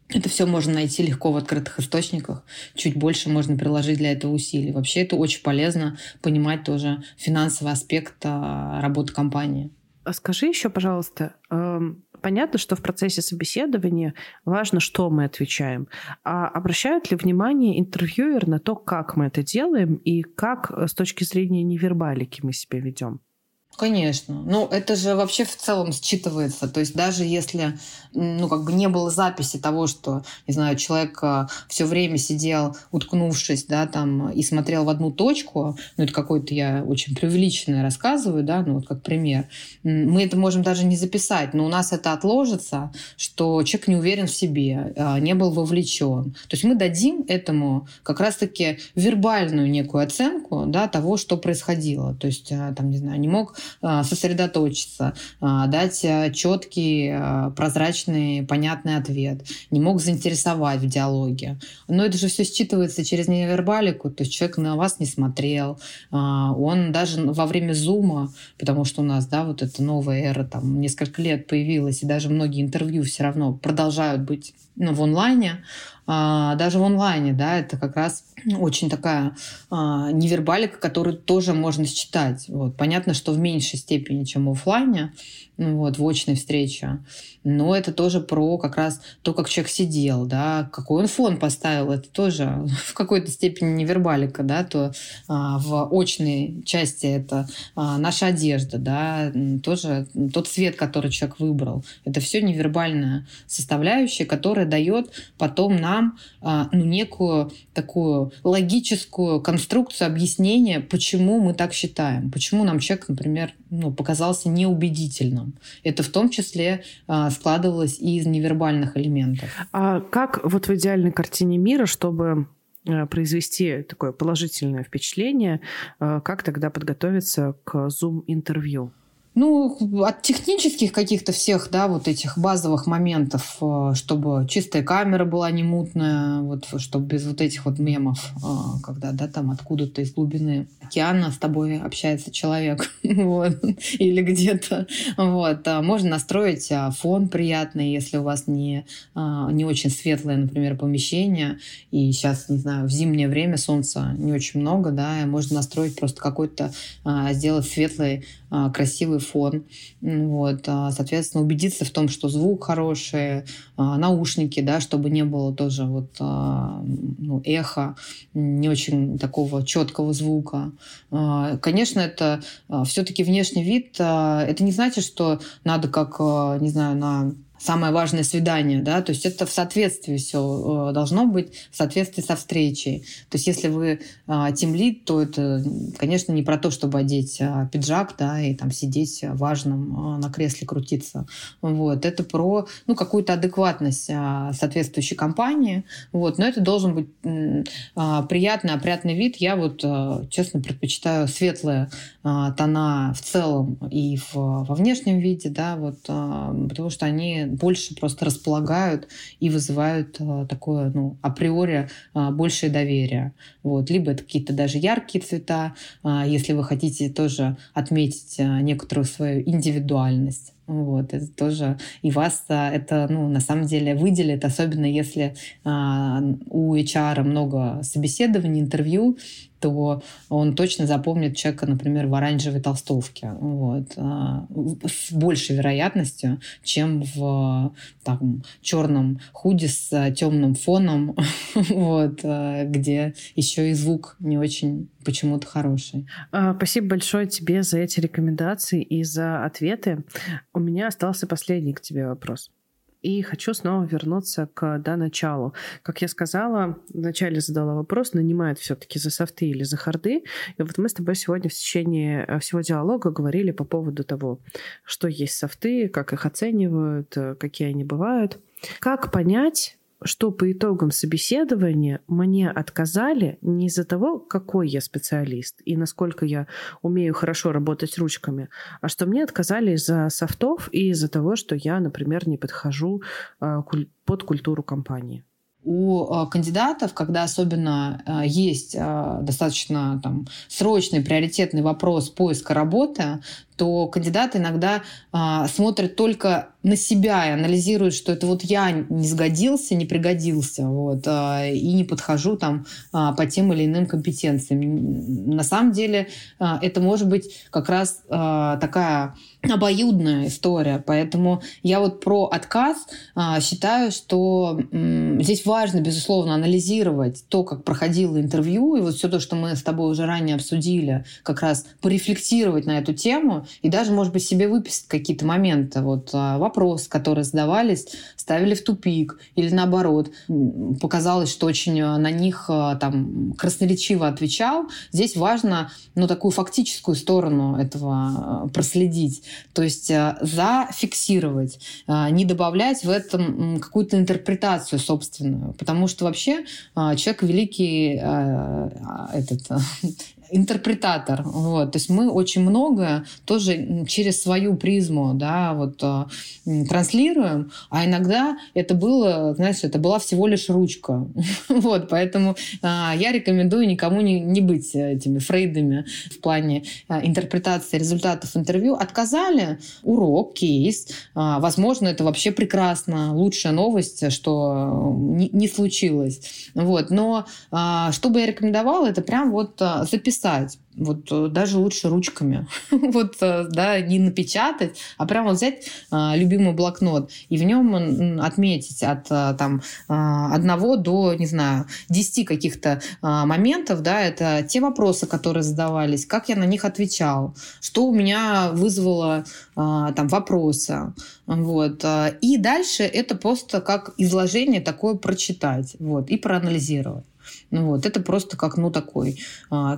Это все можно найти легко в открытых источниках. Чуть больше можно приложить для этого усилий. Вообще это очень полезно понимать тоже финансовый аспект работы компании. А скажи еще, пожалуйста, эм, понятно, что в процессе собеседования важно, что мы отвечаем. А обращают ли внимание интервьюер на то, как мы это делаем и как э, с точки зрения невербалики мы себя ведем? Конечно. Ну, это же вообще в целом считывается. То есть даже если, ну, как бы не было записи того, что, не знаю, человек э, все время сидел, уткнувшись, да, там, и смотрел в одну точку, ну, это какой-то я очень преувеличенное рассказываю, да, ну, вот как пример, мы это можем даже не записать, но у нас это отложится, что человек не уверен в себе, э, не был вовлечен. То есть мы дадим этому как раз-таки вербальную некую оценку, да, того, что происходило. То есть, э, там, не знаю, не мог а, сосредоточиться, а, дать а, четкий, прозрачный, понятный ответ, не мог заинтересовать в диалоге. Но это же все считывается через невербалику, то есть человек на вас не смотрел, он даже во время зума, потому что у нас, да, вот эта новая эра, там, несколько лет появилась, и даже многие интервью все равно продолжают быть ну, в онлайне, даже в онлайне, да, это как раз очень такая а, невербалика, которую тоже можно считать. Вот. Понятно, что в меньшей степени, чем в офлайне, ну, вот, в очной встрече. Но это тоже про как раз то, как человек сидел, да, какой он фон поставил, это тоже в какой-то степени невербалика, да, то а, в очной части это а, наша одежда, да, тоже тот цвет, который человек выбрал. Это все невербальная составляющая, которая дает потом нам а, ну, некую такую логическую конструкцию объяснения, почему мы так считаем, почему нам человек, например, ну, показался неубедительным. Это в том числе а, складывалось и из невербальных элементов. А как вот в идеальной картине мира, чтобы а, произвести такое положительное впечатление, а, как тогда подготовиться к Zoom-интервью? Ну, от технических каких-то всех, да, вот этих базовых моментов, э, чтобы чистая камера была не мутная, вот, чтобы без вот этих вот мемов, э, когда, да, там откуда-то из глубины океана с тобой общается человек, вот, или где-то, вот. А можно настроить а, фон приятный, если у вас не, а, не очень светлое, например, помещение, и сейчас, не знаю, в зимнее время солнца не очень много, да, можно настроить просто какой-то, сделать светлый, красивый фон. Вот, а, соответственно, убедиться в том, что звук хороший, а, наушники, да, чтобы не было тоже вот а, ну, эхо, не очень такого четкого звука. Конечно, это все-таки внешний вид. Это не значит, что надо как, не знаю, на самое важное свидание, да, то есть это в соответствии все э, должно быть, в соответствии со встречей. То есть если вы тимлид, то это, конечно, не про то, чтобы одеть пиджак, да, и там сидеть важным на кресле крутиться. Вот. Это про, ну, какую-то адекватность соответствующей компании. Вот. Но это должен быть приятный, опрятный вид. Я вот, честно, предпочитаю светлые тона в целом и в, во внешнем виде, да, вот, потому что они больше просто располагают и вызывают э, такое, ну, априори э, большее доверие. Вот. Либо это какие-то даже яркие цвета, э, если вы хотите тоже отметить некоторую свою индивидуальность. Вот, это тоже и вас это, ну, на самом деле выделит, особенно если а, у HR много собеседований, интервью, то он точно запомнит человека, например, в оранжевой толстовке. Вот, а, с большей вероятностью, чем в там, черном худи с темным фоном, вот, а, где еще и звук не очень почему-то хороший. А, спасибо большое тебе за эти рекомендации и за ответы. У меня остался последний к тебе вопрос. И хочу снова вернуться к да, началу. Как я сказала, вначале задала вопрос, нанимают все-таки за софты или за харды. И вот мы с тобой сегодня в течение э, всего диалога говорили по поводу того, что есть софты, как их оценивают, э, какие они бывают. Как понять, что по итогам собеседования мне отказали не из-за того, какой я специалист и насколько я умею хорошо работать ручками, а что мне отказали из-за софтов и из-за того, что я, например, не подхожу а, под культуру компании. У а, кандидатов, когда особенно а, есть достаточно там, срочный приоритетный вопрос поиска работы, то кандидаты иногда смотрят только на себя и анализируют, что это вот я не сгодился, не пригодился, вот, и не подхожу там по тем или иным компетенциям. На самом деле это может быть как раз такая обоюдная история. Поэтому я вот про отказ а, считаю, что здесь важно, безусловно, анализировать то, как проходило интервью, и вот все то, что мы с тобой уже ранее обсудили, как раз порефлексировать на эту тему и даже, может быть, себе выписать какие-то моменты. Вот а, вопросы, которые задавались, ставили в тупик или наоборот, показалось, что очень а, на них а, там красноречиво отвечал. Здесь важно, ну, такую фактическую сторону этого а, проследить. То есть э, зафиксировать, э, не добавлять в этом какую-то интерпретацию собственную. Потому что вообще э, человек великий этот, интерпретатор. Вот. То есть мы очень многое тоже через свою призму да, вот, э, транслируем, а иногда это было, знаешь, это была всего лишь ручка. вот, поэтому э, я рекомендую никому не, не быть этими фрейдами в плане э, интерпретации результатов интервью. Отказали, урок, кейс. Э, возможно, это вообще прекрасно, лучшая новость, что не, не случилось. Вот. Но э, что бы я рекомендовала, это прям вот э, записать писать. Вот э, даже лучше ручками. вот, э, да, не напечатать, а прямо взять а, любимый блокнот и в нем отметить от там одного до, не знаю, десяти каких-то моментов, да, это те вопросы, которые задавались, как я на них отвечал, что у меня вызвало там вопросы, вот. И дальше это просто как изложение такое прочитать, вот, и проанализировать. Ну вот, это просто как, ну, такой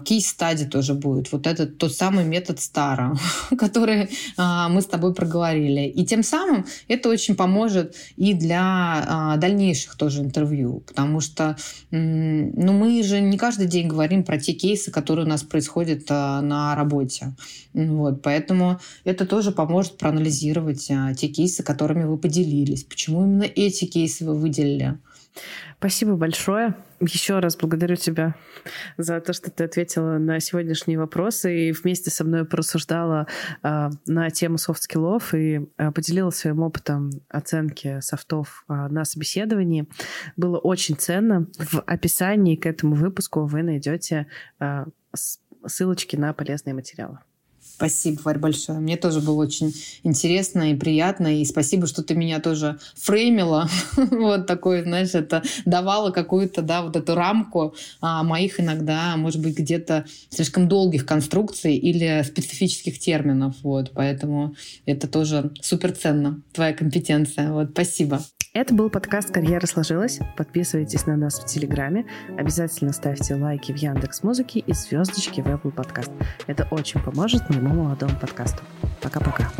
кейс-стади тоже будет. Вот этот тот самый метод Стара, который а, мы с тобой проговорили. И тем самым это очень поможет и для а, дальнейших тоже интервью, потому что, ну, мы же не каждый день говорим про те кейсы, которые у нас происходят а, на работе. Вот, поэтому это тоже поможет проанализировать те кейсы, которыми вы поделились. Почему именно эти кейсы вы выделили? Спасибо большое. Еще раз благодарю тебя за то, что ты ответила на сегодняшние вопросы и вместе со мной порассуждала э, на тему софт-скиллов и э, поделилась своим опытом оценки софтов э, на собеседовании. Было очень ценно. В описании к этому выпуску вы найдете э, ссылочки на полезные материалы. Спасибо, Варь, большое. Мне тоже было очень интересно и приятно. И спасибо, что ты меня тоже фреймила. вот такой, знаешь, это давало какую-то, да, вот эту рамку а, моих иногда, может быть, где-то слишком долгих конструкций или специфических терминов. Вот, поэтому это тоже супер ценно, твоя компетенция. Вот, спасибо. Это был подкаст «Карьера сложилась». Подписывайтесь на нас в Телеграме. Обязательно ставьте лайки в Яндекс Музыке и звездочки в Apple Podcast. Это очень поможет моему молодому подкасту. Пока-пока.